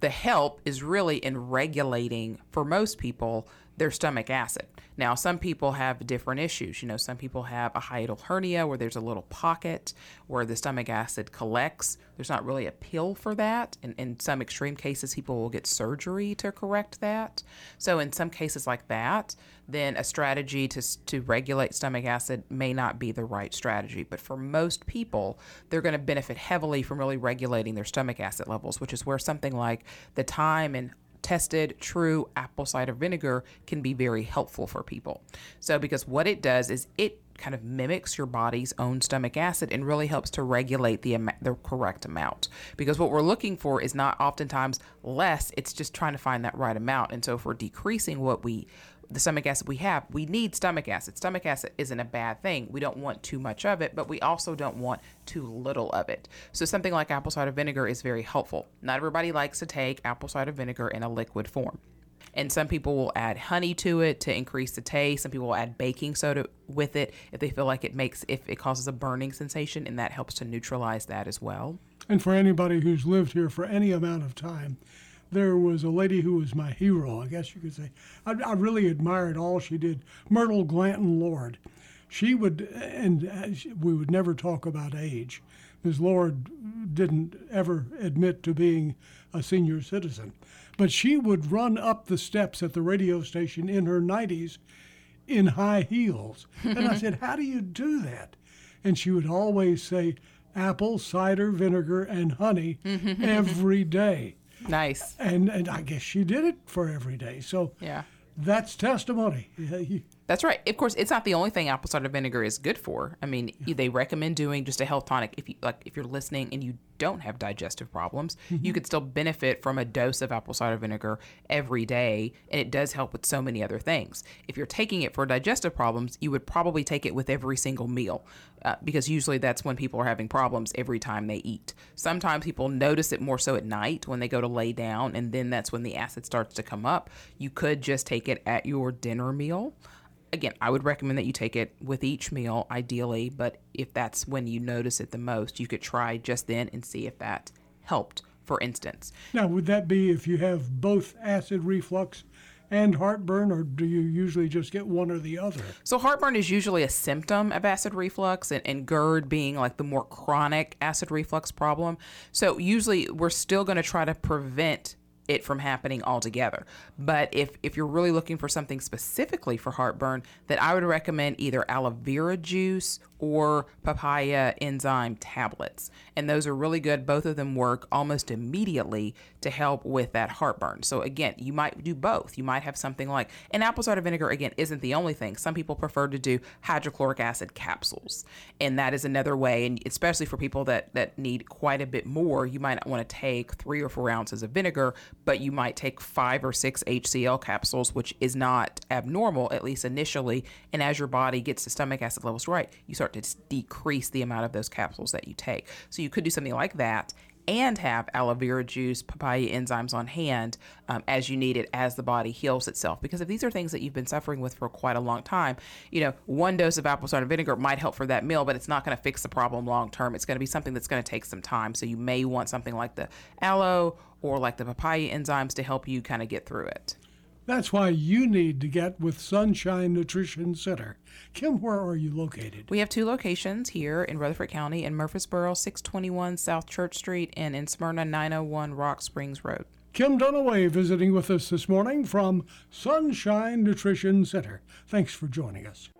the help is really in regulating for most people their stomach acid. Now, some people have different issues. You know, some people have a hiatal hernia where there's a little pocket where the stomach acid collects. There's not really a pill for that. And in some extreme cases, people will get surgery to correct that. So, in some cases like that, then a strategy to, to regulate stomach acid may not be the right strategy. But for most people, they're going to benefit heavily from really regulating their stomach acid levels, which is where something like the time and tested true apple cider vinegar can be very helpful for people. So, because what it does is it kind of mimics your body's own stomach acid and really helps to regulate the am- the correct amount. Because what we're looking for is not oftentimes less; it's just trying to find that right amount. And so, if we're decreasing what we the stomach acid we have, we need stomach acid. Stomach acid isn't a bad thing. We don't want too much of it, but we also don't want too little of it. So something like apple cider vinegar is very helpful. Not everybody likes to take apple cider vinegar in a liquid form. And some people will add honey to it to increase the taste. Some people will add baking soda with it if they feel like it makes if it causes a burning sensation and that helps to neutralize that as well. And for anybody who's lived here for any amount of time, there was a lady who was my hero, I guess you could say. I, I really admired all she did. Myrtle Glanton Lord. she would, and uh, we would never talk about age. Ms. Lord didn't ever admit to being a senior citizen, but she would run up the steps at the radio station in her 90s in high heels. And I said, How do you do that? And she would always say, Apple cider vinegar and honey every day. Nice. And, and I guess she did it for every day. So Yeah. that's testimony. Yeah, That's right. Of course, it's not the only thing apple cider vinegar is good for. I mean, they recommend doing just a health tonic if you like if you're listening and you don't have digestive problems, you could still benefit from a dose of apple cider vinegar every day, and it does help with so many other things. If you're taking it for digestive problems, you would probably take it with every single meal, uh, because usually that's when people are having problems every time they eat. Sometimes people notice it more so at night when they go to lay down, and then that's when the acid starts to come up. You could just take it at your dinner meal again, I would recommend that you take it with each meal, ideally. But if that's when you notice it the most, you could try just then and see if that helped. For instance, Now, would that be if you have both acid reflux and heartburn, or do you usually just get one or the other? so heartburn is usually a symptom of acid reflux, and, and GERD being like the more chronic acid reflux problem. So usually, we're still going to try to prevent it from happening altogether. But if if you're really looking for something specifically for heartburn, that I would recommend either aloe vera juice or papaya enzyme tablets. And those are really good. Both of them work almost immediately to help with that heartburn. So again, you might do both. You might have something like and apple cider vinegar again isn't the only thing. Some people prefer to do hydrochloric acid capsules. And that is another way and especially for people that that need quite a bit more, you might want to take 3 or 4 ounces of vinegar, but you might take 5 or 6 HCl capsules, which is not abnormal at least initially, and as your body gets the stomach acid levels right, you start to decrease the amount of those capsules that you take. So you could do something like that and have aloe vera juice, papaya enzymes on hand um, as you need it as the body heals itself. Because if these are things that you've been suffering with for quite a long time, you know, one dose of apple cider vinegar might help for that meal, but it's not going to fix the problem long term. It's going to be something that's going to take some time. So you may want something like the aloe or like the papaya enzymes to help you kind of get through it. That's why you need to get with Sunshine Nutrition Center. Kim, where are you located? We have two locations here in Rutherford County in Murfreesboro, 621 South Church Street, and in Smyrna, 901 Rock Springs Road. Kim Dunaway visiting with us this morning from Sunshine Nutrition Center. Thanks for joining us.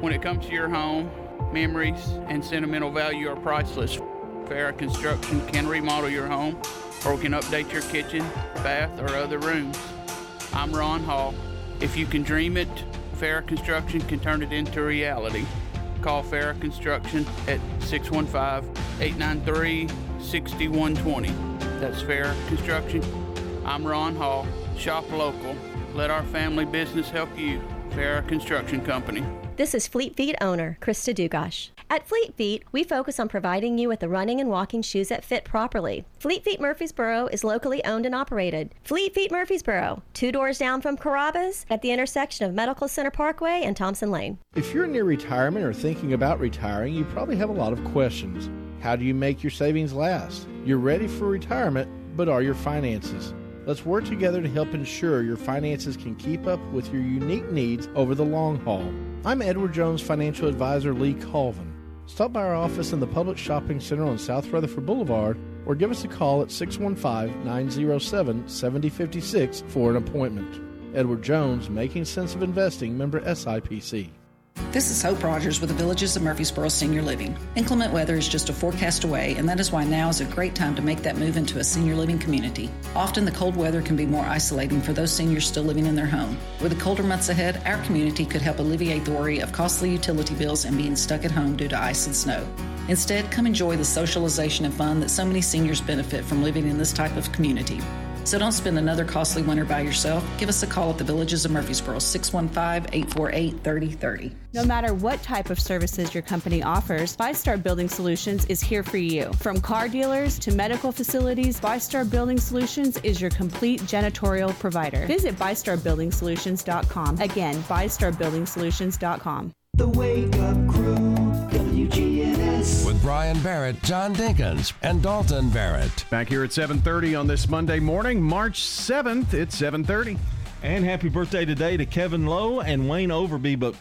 When it comes to your home, memories and sentimental value are priceless. Farrah Construction can remodel your home or can update your kitchen, bath, or other rooms. I'm Ron Hall. If you can dream it, Farrah Construction can turn it into reality. Call Farrah Construction at 615 893 6120. That's Farrah Construction. I'm Ron Hall. Shop local. Let our family business help you. Farrah Construction Company. This is Fleet Feet owner Krista Dugash. At Fleet Feet, we focus on providing you with the running and walking shoes that fit properly. Fleet Feet Murfreesboro is locally owned and operated. Fleet Feet Murfreesboro, two doors down from Carrabba's at the intersection of Medical Center Parkway and Thompson Lane. If you're near retirement or thinking about retiring, you probably have a lot of questions. How do you make your savings last? You're ready for retirement, but are your finances? Let's work together to help ensure your finances can keep up with your unique needs over the long haul. I'm Edward Jones financial advisor Lee Colvin. Stop by our office in the Publix Shopping Center on South Rutherford Boulevard or give us a call at 615 907 7056 for an appointment. Edward Jones, Making Sense of Investing, member SIPC. This is Hope Rogers with the Villages of Murfreesboro Senior Living. Inclement weather is just a forecast away, and that is why now is a great time to make that move into a senior living community. Often the cold weather can be more isolating for those seniors still living in their home. With the colder months ahead, our community could help alleviate the worry of costly utility bills and being stuck at home due to ice and snow. Instead, come enjoy the socialization and fun that so many seniors benefit from living in this type of community. So don't spend another costly winter by yourself. Give us a call at the Villages of Murfreesboro, 615 848 3030. No matter what type of services your company offers, Five Star Building Solutions is here for you. From car dealers to medical facilities, Five Star Building Solutions is your complete janitorial provider. Visit FiveStarBuildingSolutions.com. Again, FiveStarBuildingSolutions.com. The Wake Up Crew, WGNS. With Brian Barrett, John Dinkins, and Dalton Barrett. Back here at 7:30 on this Monday morning, March 7th. It's 7:30. And happy birthday today to Kevin Lowe and Wayne Overby. But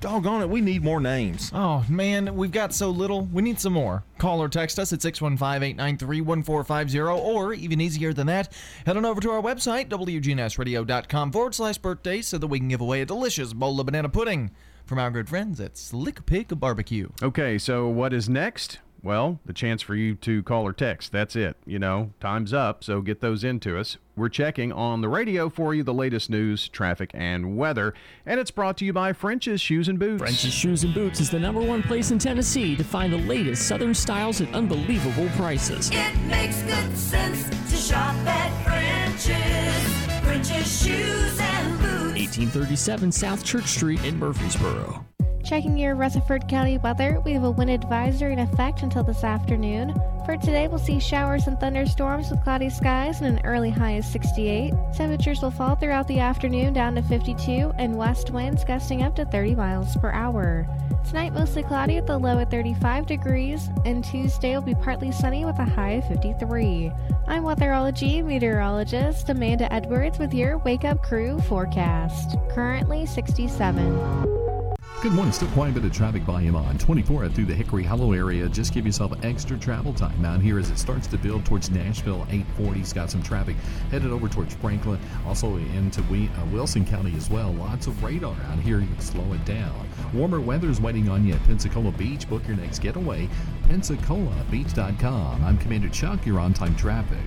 doggone it, we need more names. Oh, man, we've got so little. We need some more. Call or text us at 615 893 1450, or even easier than that, head on over to our website, WGNSradio.com forward slash birthday, so that we can give away a delicious bowl of banana pudding from our good friends at Slick Pig Barbecue. Okay, so what is next? Well, the chance for you to call or text. That's it. You know, time's up, so get those into us. We're checking on the radio for you the latest news, traffic, and weather. And it's brought to you by French's Shoes and Boots. French's Shoes and Boots is the number one place in Tennessee to find the latest Southern styles at unbelievable prices. It makes good sense to shop at French's. French's Shoes and Boots. 1837 South Church Street in Murfreesboro. Checking your Rutherford County weather, we have a wind advisory in effect until this afternoon. For today, we'll see showers and thunderstorms with cloudy skies and an early high of 68. Temperatures will fall throughout the afternoon down to 52 and west winds gusting up to 30 miles per hour. Tonight, mostly cloudy with a low at 35 degrees, and Tuesday will be partly sunny with a high of 53. I'm weatherology meteorologist Amanda Edwards with your Wake Up Crew forecast. Currently 67. Good morning. Still quite a bit of traffic volume on 24 through the Hickory Hollow area. Just give yourself extra travel time out here as it starts to build towards Nashville. 840's got some traffic headed over towards Franklin, also into we, uh, Wilson County as well. Lots of radar out here. You can slow it down. Warmer weather's waiting on you at Pensacola Beach. Book your next getaway. PensacolaBeach.com. I'm Commander Chuck. You're on time traffic.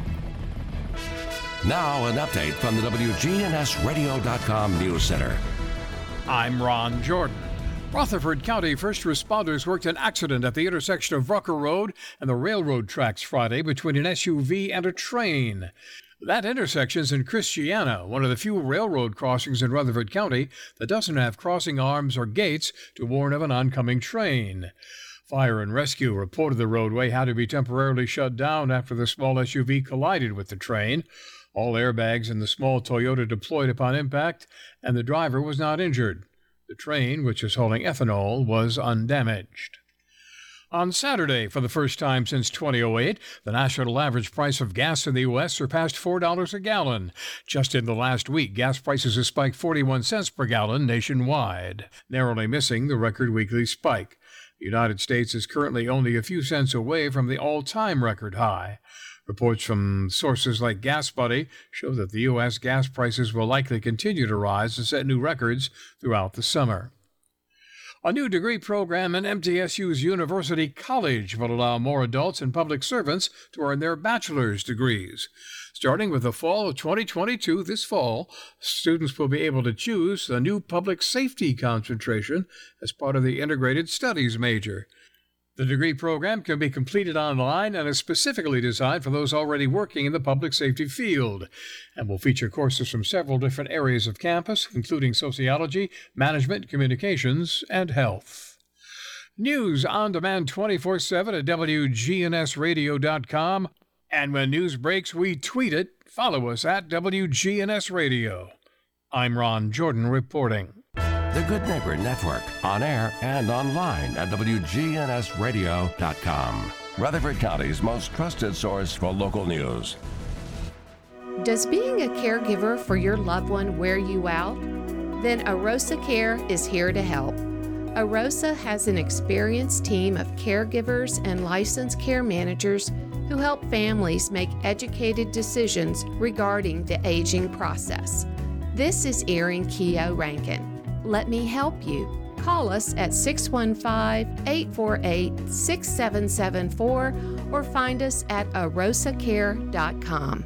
Now, an update from the WGNSradio.com News Center. I'm Ron Jordan. Rutherford County first responders worked an accident at the intersection of Rucker Road and the railroad tracks Friday between an SUV and a train. That intersection's in Christiana, one of the few railroad crossings in Rutherford County that doesn't have crossing arms or gates to warn of an oncoming train. Fire and rescue reported the roadway had to be temporarily shut down after the small SUV collided with the train. All airbags in the small Toyota deployed upon impact, and the driver was not injured. The train, which is hauling ethanol, was undamaged. On Saturday, for the first time since 2008, the national average price of gas in the U.S. surpassed $4 a gallon. Just in the last week, gas prices have spiked 41 cents per gallon nationwide, narrowly missing the record weekly spike. The United States is currently only a few cents away from the all time record high. Reports from sources like GasBuddy show that the U.S. gas prices will likely continue to rise and set new records throughout the summer. A new degree program in MTSU's University College will allow more adults and public servants to earn their bachelor's degrees. Starting with the fall of 2022, this fall, students will be able to choose a new public safety concentration as part of the integrated studies major. The degree program can be completed online and is specifically designed for those already working in the public safety field and will feature courses from several different areas of campus, including sociology, management, communications, and health. News on demand 24 7 at WGNSradio.com. And when news breaks, we tweet it. Follow us at WGNS Radio. I'm Ron Jordan reporting. The Good Neighbor Network, on air and online at WGNSradio.com. Rutherford County's most trusted source for local news. Does being a caregiver for your loved one wear you out? Then Arosa Care is here to help. Arosa has an experienced team of caregivers and licensed care managers who help families make educated decisions regarding the aging process. This is Erin Keogh Rankin. Let me help you. Call us at 615 848 6774 or find us at arosacare.com.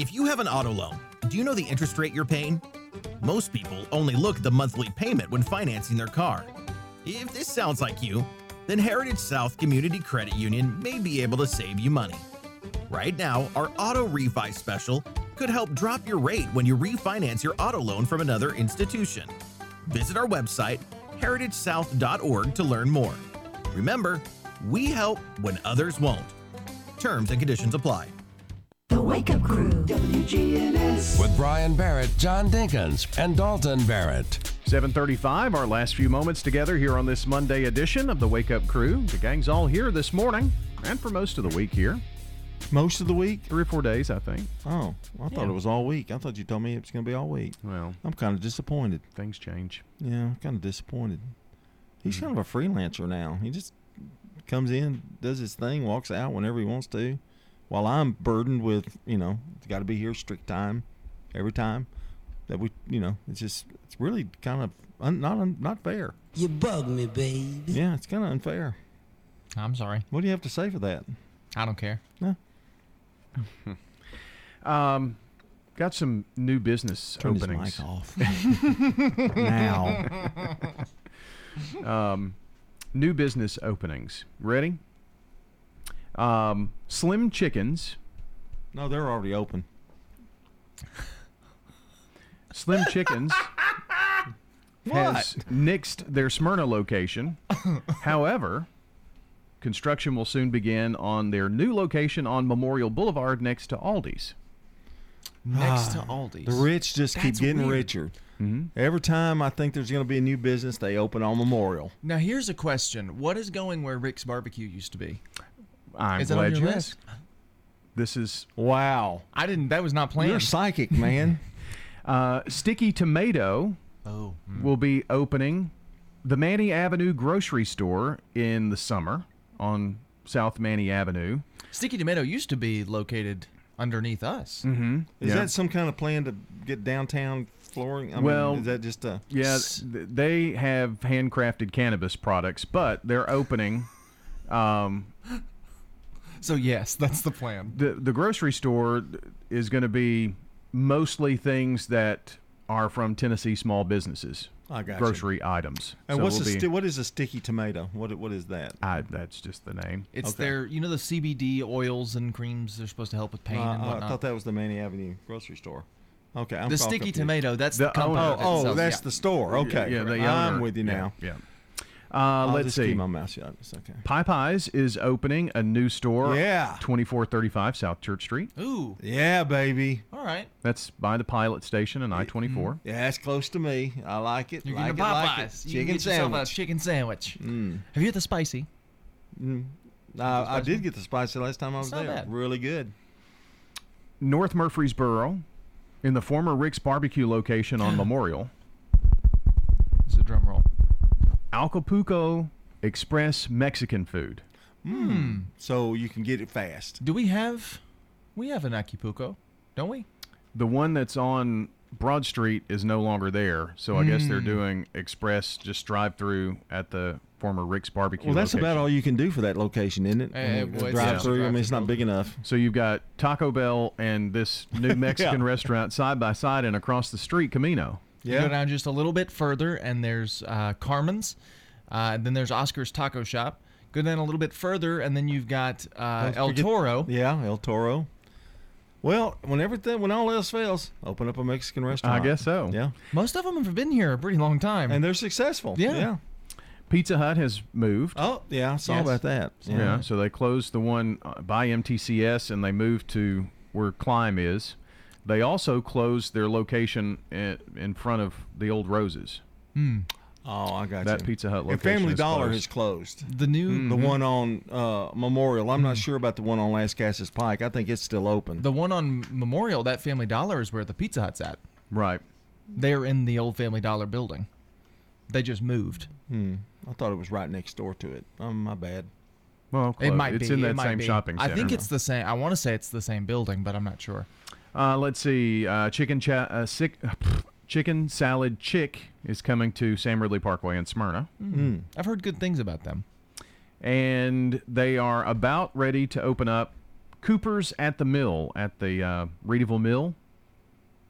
If you have an auto loan, do you know the interest rate you're paying? Most people only look at the monthly payment when financing their car. If this sounds like you, then Heritage South Community Credit Union may be able to save you money. Right now, our auto refi special could help drop your rate when you refinance your auto loan from another institution. Visit our website, heritagesouth.org, to learn more. Remember, we help when others won't. Terms and conditions apply. The Wake Up Crew, WGNS. With Brian Barrett, John Dinkins, and Dalton Barrett. 735, our last few moments together here on this Monday edition of the Wake Up Crew. The gang's all here this morning and for most of the week here. Most of the week? Three or four days, I think. Oh, I thought Yeah. it was all week. I thought you told me it was going to be all week. Well, I'm kind of disappointed. Things change. Yeah, I'm kind of disappointed. He's Mm-hmm. kind of a freelancer now. He just comes in, does his thing, walks out whenever he wants to, while I'm burdened with, you know, it's got to be here strict time every time. That we, you know, it's just, it's really kind of un, not un, not fair. You bug me, baby. Yeah, it's kind of unfair. I'm sorry. What do you have to say for that? I don't care. Yeah. Um, got some new business Turn his openings. mic off. Now. um, new business openings. Ready? Um, Slim Chickens. No, they're already open. Slim Chickens has nixed their Smyrna location. However, construction will soon begin on their new location on Memorial Boulevard next to Aldi's. Next to Aldi's. The rich just That's keep getting weird. richer. Mm-hmm. Every time I think there's going to be a new business, they open on Memorial. Now here's a question: What is going where Rick's Barbecue used to be? I'm is it on glad your you list? asked. This is wow. I didn't. That was not planned. You're psychic, man. uh, Sticky Tomato Oh. will be opening the Manny Avenue grocery store in the summer on South Manny Avenue. Sticky Tomato used to be located underneath us. Mm-hmm. Is that some kind of plan to get downtown flooring? I mean, well, is that just a yeah? th- They have handcrafted cannabis products, but they're opening. Um, so yes, that's the plan. The the grocery store is going to be mostly things that are from Tennessee small businesses. I got you. grocery items. And So what's we'll a be- sti- what is a sticky tomato? What what is that? I, that's just the name. It's Okay. their, you know, the CBD oils and creams. They're supposed to help with pain Uh, and I thought that was the Manny Avenue grocery store. Okay, I'm The Sticky confused. Tomato, that's the The company Oh, that oh, that's yeah. the store. Okay, Yeah, the I'm with you Yeah, now. Yeah. Uh, I'll let's just see. keep my mouth shut. It's okay. Pie Pies is opening a new store. Yeah. 2435 South Church Street. Ooh. Yeah, baby. All right. That's by the pilot station and I 24. Yeah, that's close to me. I like it. You're like getting it, like Popeyes. it. You can Chicken get yourself sandwich. a chicken sandwich. Mm. Have you had the spicy? Mm. Uh, I did get the spicy last time I was It's not there. bad. Really good. North Murfreesboro, in the former Rick's Barbecue location on Memorial. It's a drum roll. Acapulco Express Mexican food. Hmm. So you can get it fast. Do we have? We have an Acapulco, don't we? The one that's on Broad Street is no longer there, so I guess they're Mm. doing express just drive through at the former Rick's Barbecue. Well, that's location. about all you can do for that location, isn't it? Eh, I mean, well, it's drive just a through. I mean, it's not big enough. So you've got Taco Bell and this new Mexican Yeah. restaurant side by side, and across the street, Camino. You go down just a little bit further, and there's uh, Carmen's. Uh, and then there's Oscar's Taco Shop. Go down a little bit further, and then you've got uh, El forget- Toro. Yeah, El Toro. Well, when everything, when all else fails, open up a Mexican restaurant. I guess so. Yeah, Most of them have been here a pretty long time. and they're successful. Yeah. yeah. Pizza Hut has moved. Oh, yeah, I saw Yes. about that. Yeah. so they closed the one uh, by MTCS and they moved to where Climb is. They also closed their location in, in front of the old Roses. Hmm. Oh, I got That you. Pizza Hut location. And location Family is Dollar closed. has closed. The new The one on uh, Memorial. I'm not sure about the one on Lascassas Pike. I think it's still open. the one on Memorial, that Family Dollar is where the Pizza Hut's at. Right. They're in the old Family Dollar building. They just moved. Hmm. I thought it was right next door to it. Oh, my bad. Well, It close. might it's be. in it that might same be. shopping I think it's the same. I want to say it's the same building, but I'm not sure. Uh, let's see. Uh, chicken cha- uh, sick, chicken salad chick is coming to Sam Ridley Parkway in Smyrna, Mm. I've heard good things about them. and they are about ready to open up Cooper's at the Mill at the uh, Readyville Mill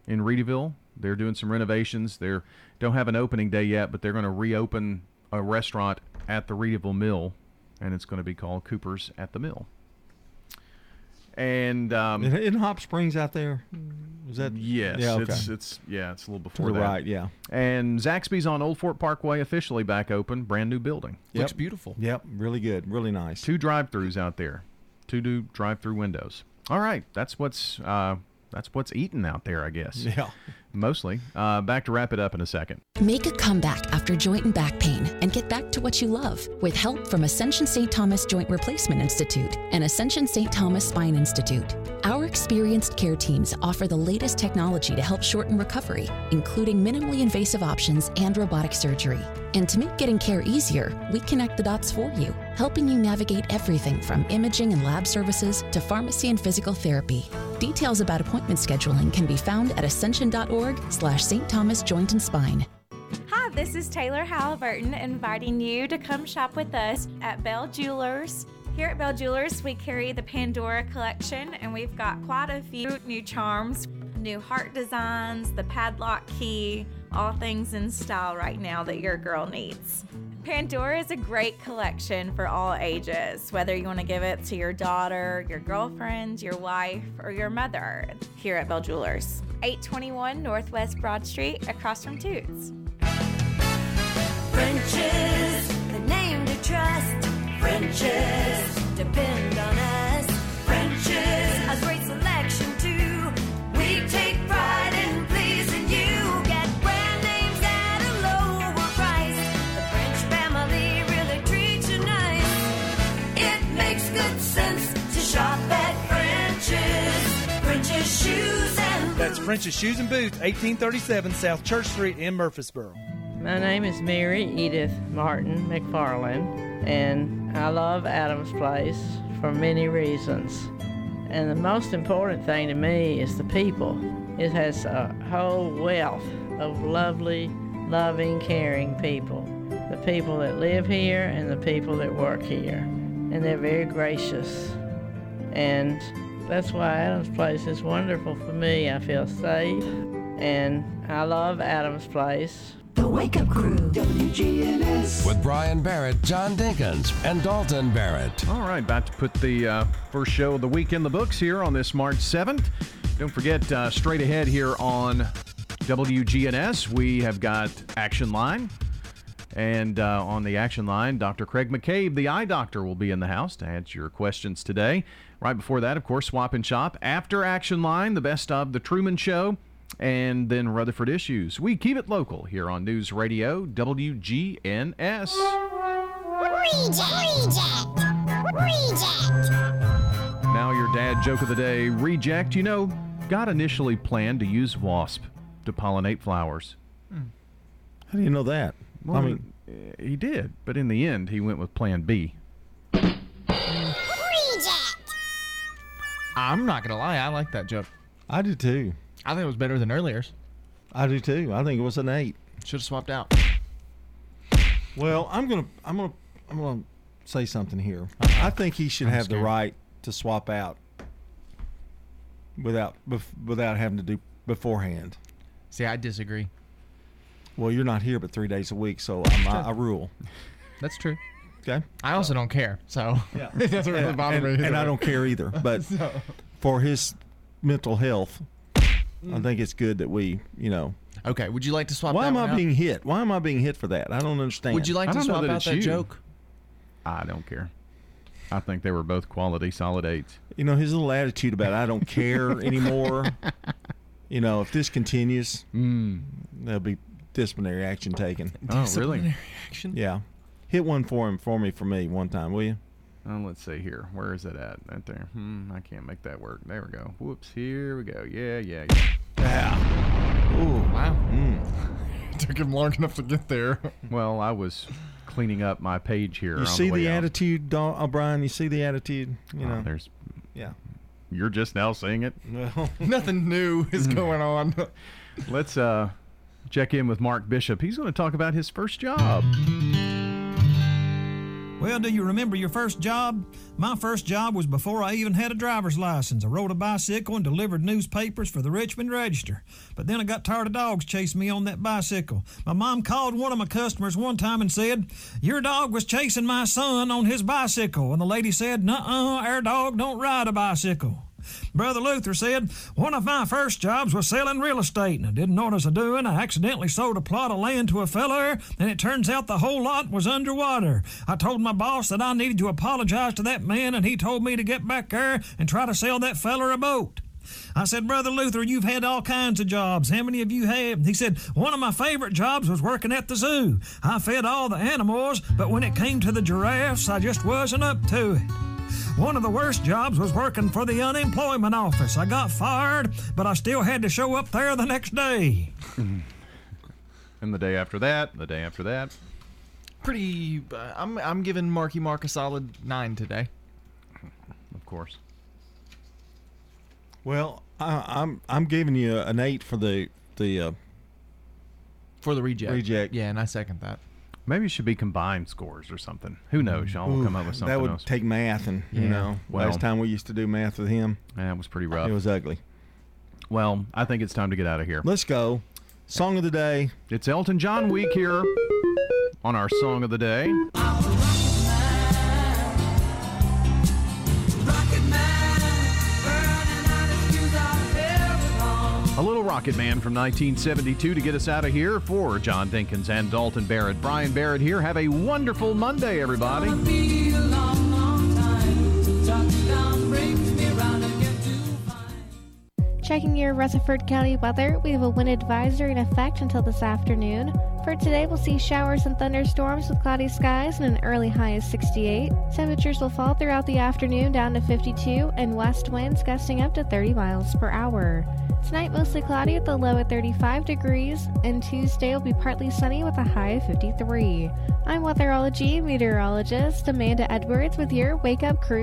in Readyville. They're doing some renovations. They don't have an opening day yet, but they're going to reopen a restaurant at the Readyville Mill, and it's going to be called Cooper's at the Mill. And um, In, in Hop Springs out there, Is that Yes, Yeah, okay. it's it's yeah, it's a little To before the that. right, yeah. And Zaxby's on Old Fort Parkway officially back open, brand new building. Yep. Looks beautiful. Yep, really good, really nice. Two drive-throughs out there, two new drive-through windows. All right, that's what's uh, that's what's eating out there, I guess. Yeah. Mostly. Uh, back to wrap it up in a second. Make a comeback after joint and back pain and get back to what you love with help from Ascension St. Thomas Joint Replacement Institute and Ascension St. Thomas Spine Institute. Our experienced care teams offer the latest technology to help shorten recovery, including minimally invasive options and robotic surgery. And to make getting care easier, we connect the dots for you, helping you navigate everything from imaging and lab services to pharmacy and physical therapy. Details about appointment scheduling can be found at ascension.org slash St. Thomas Joint and Spine. Hi, this is Taylor Halliburton inviting you to come shop with us at Bell Jewelers. Here at Bell Jewelers, we carry the Pandora collection and we've got quite a few new charms, new heart designs, the padlock key, all things in style right now that your girl needs. Pandora is a great collection for all ages, whether you want to give it to your daughter, your girlfriend, your wife, or your mother here at Bell Jewelers. 821 Northwest Broad Street, across from Toots. French's, the name to trust. French's, depend on us. French's Shoes and Boots, 1837 South Church Street in Murfreesboro. My name is Mary Edith Martin McFarland, and I love Adams Place for many reasons. And the most important thing to me is the people. It has a whole wealth of lovely, loving, caring people. The people that live here and the people that work here. And they're very gracious. And that's why Adams Place is wonderful for me. I feel safe, and I love Adams Place. The Wake Up Crew, WGNS. With Brian Barrett, John Dinkins, and Dalton Barrett. All right, about to put the uh, first show of the week in the books here on this March 7th. Don't forget, uh, straight ahead here on WGNS, we have got Action Line. And uh, on the action line, Dr. Craig McCabe, the eye doctor, will be in the house to answer your questions today. Right before that, of course, Swap and Shop. After Action Line, the best of The Truman Show, and then Rutherford Issues. We keep it local here on News Radio WGNS. Reject! Reject! Now, your dad joke of the day reject. You know, God initially planned to use wasp to pollinate flowers. Hmm. How do you know that? Well, I mean, he did, but in the end, he went with Plan B. I'm not gonna lie, I like that joke. I do too. I think it was better than earlier's. I do too. I think it was an eight. Should have swapped out. Well, I'm gonna, I'm gonna, I'm gonna say something here. Uh-huh. I think he should I'm have the right to swap out without, bef- without having to do beforehand. See, I disagree. Well, you're not here but three days a week, so I'm, I, I rule. That's true. Okay. I also don't care, so Yeah. it doesn't really and, bother and- me. either and I don't care either. But So- for his mental health, I mm. think it's good that we, you know. Okay. Would you like to swap? Why that am I out? being hit? Why am I being hit for that? I don't understand. Would you like I to swap that out that you. joke? I don't care. I think they were both quality solid eights. You know his little attitude about I don't care anymore. you know, if this continues, mm. there'll be disciplinary action taken. Oh, really? Action. Yeah, hit one for him for me for me one time, will you? Oh, let's see here. Where is it at? Right there. Hmm, I can't make that work. There we go. Whoops. Here we go. Yeah, yeah, yeah. Yeah. Ooh. Wow. Mm. Took him long enough to get there. Well, I was cleaning up my page here. You on see the, way the out. attitude, Don O'Brien. You see the attitude. You Oh, know. there's. Yeah. You're just now seeing it. Well, Nothing new is going on. Let's uh, check in with Mark Bishop. He's going to talk about his first job. Well, do you remember your first job? My first job was before I even had a driver's license. I rode a bicycle and delivered newspapers for the Richmond Register. But then I got tired of dogs chasing me on that bicycle. My mom called one of my customers one time and said, Your dog was chasing my son on his bicycle. And the lady said, Nuh uh, our dog don't ride a bicycle. Brother Luther said, One of my first jobs was selling real estate, and I didn't I was doing. I accidentally sold a plot of land to a feller, and it turns out the whole lot was underwater. I told my boss that I needed to apologize to that man, and he told me to get back there and try to sell that feller a boat. I said, Brother Luther, you've had all kinds of jobs. How many of you have? He said, One of my favorite jobs was working at the zoo. I fed all the animals, but when it came to the giraffes, I just wasn't up to it. One of the worst jobs was working for the unemployment office. I got fired, but I still had to show up there the next day. And the day after that, the day after that. Pretty. Uh, I'm I'm giving Marky Mark a solid nine today. Of course. Well, I, I'm I'm giving you an eight for the the uh, for the reject. Reject. Yeah, and I second that. Maybe it should be combined scores or something. Who knows? Mm. Y'all will Ooh, come up with something that would else. take math, and you know, Well- last time we used to do math with him, that was pretty rough. it was ugly. Well, I think it's time to get out of here. Let's go. Song of the day. It's Elton John week here on our song of the day. Rocket Man from 1972 to get us out of here for John Dinkins and Dalton Barrett. Brian Barrett here. Have a wonderful Monday, everybody. Checking your Rutherford County weather, we have a wind advisory in effect until this afternoon. For today, we'll see showers and thunderstorms with cloudy skies and an early high of 68. Temperatures will fall throughout the afternoon down to 52 and west winds gusting up to 30 miles per hour. Tonight, mostly cloudy with a low at 35 degrees, and Tuesday will be partly sunny with a high of 53. I'm weatherology meteorologist Amanda Edwards with your Wake Up Crew.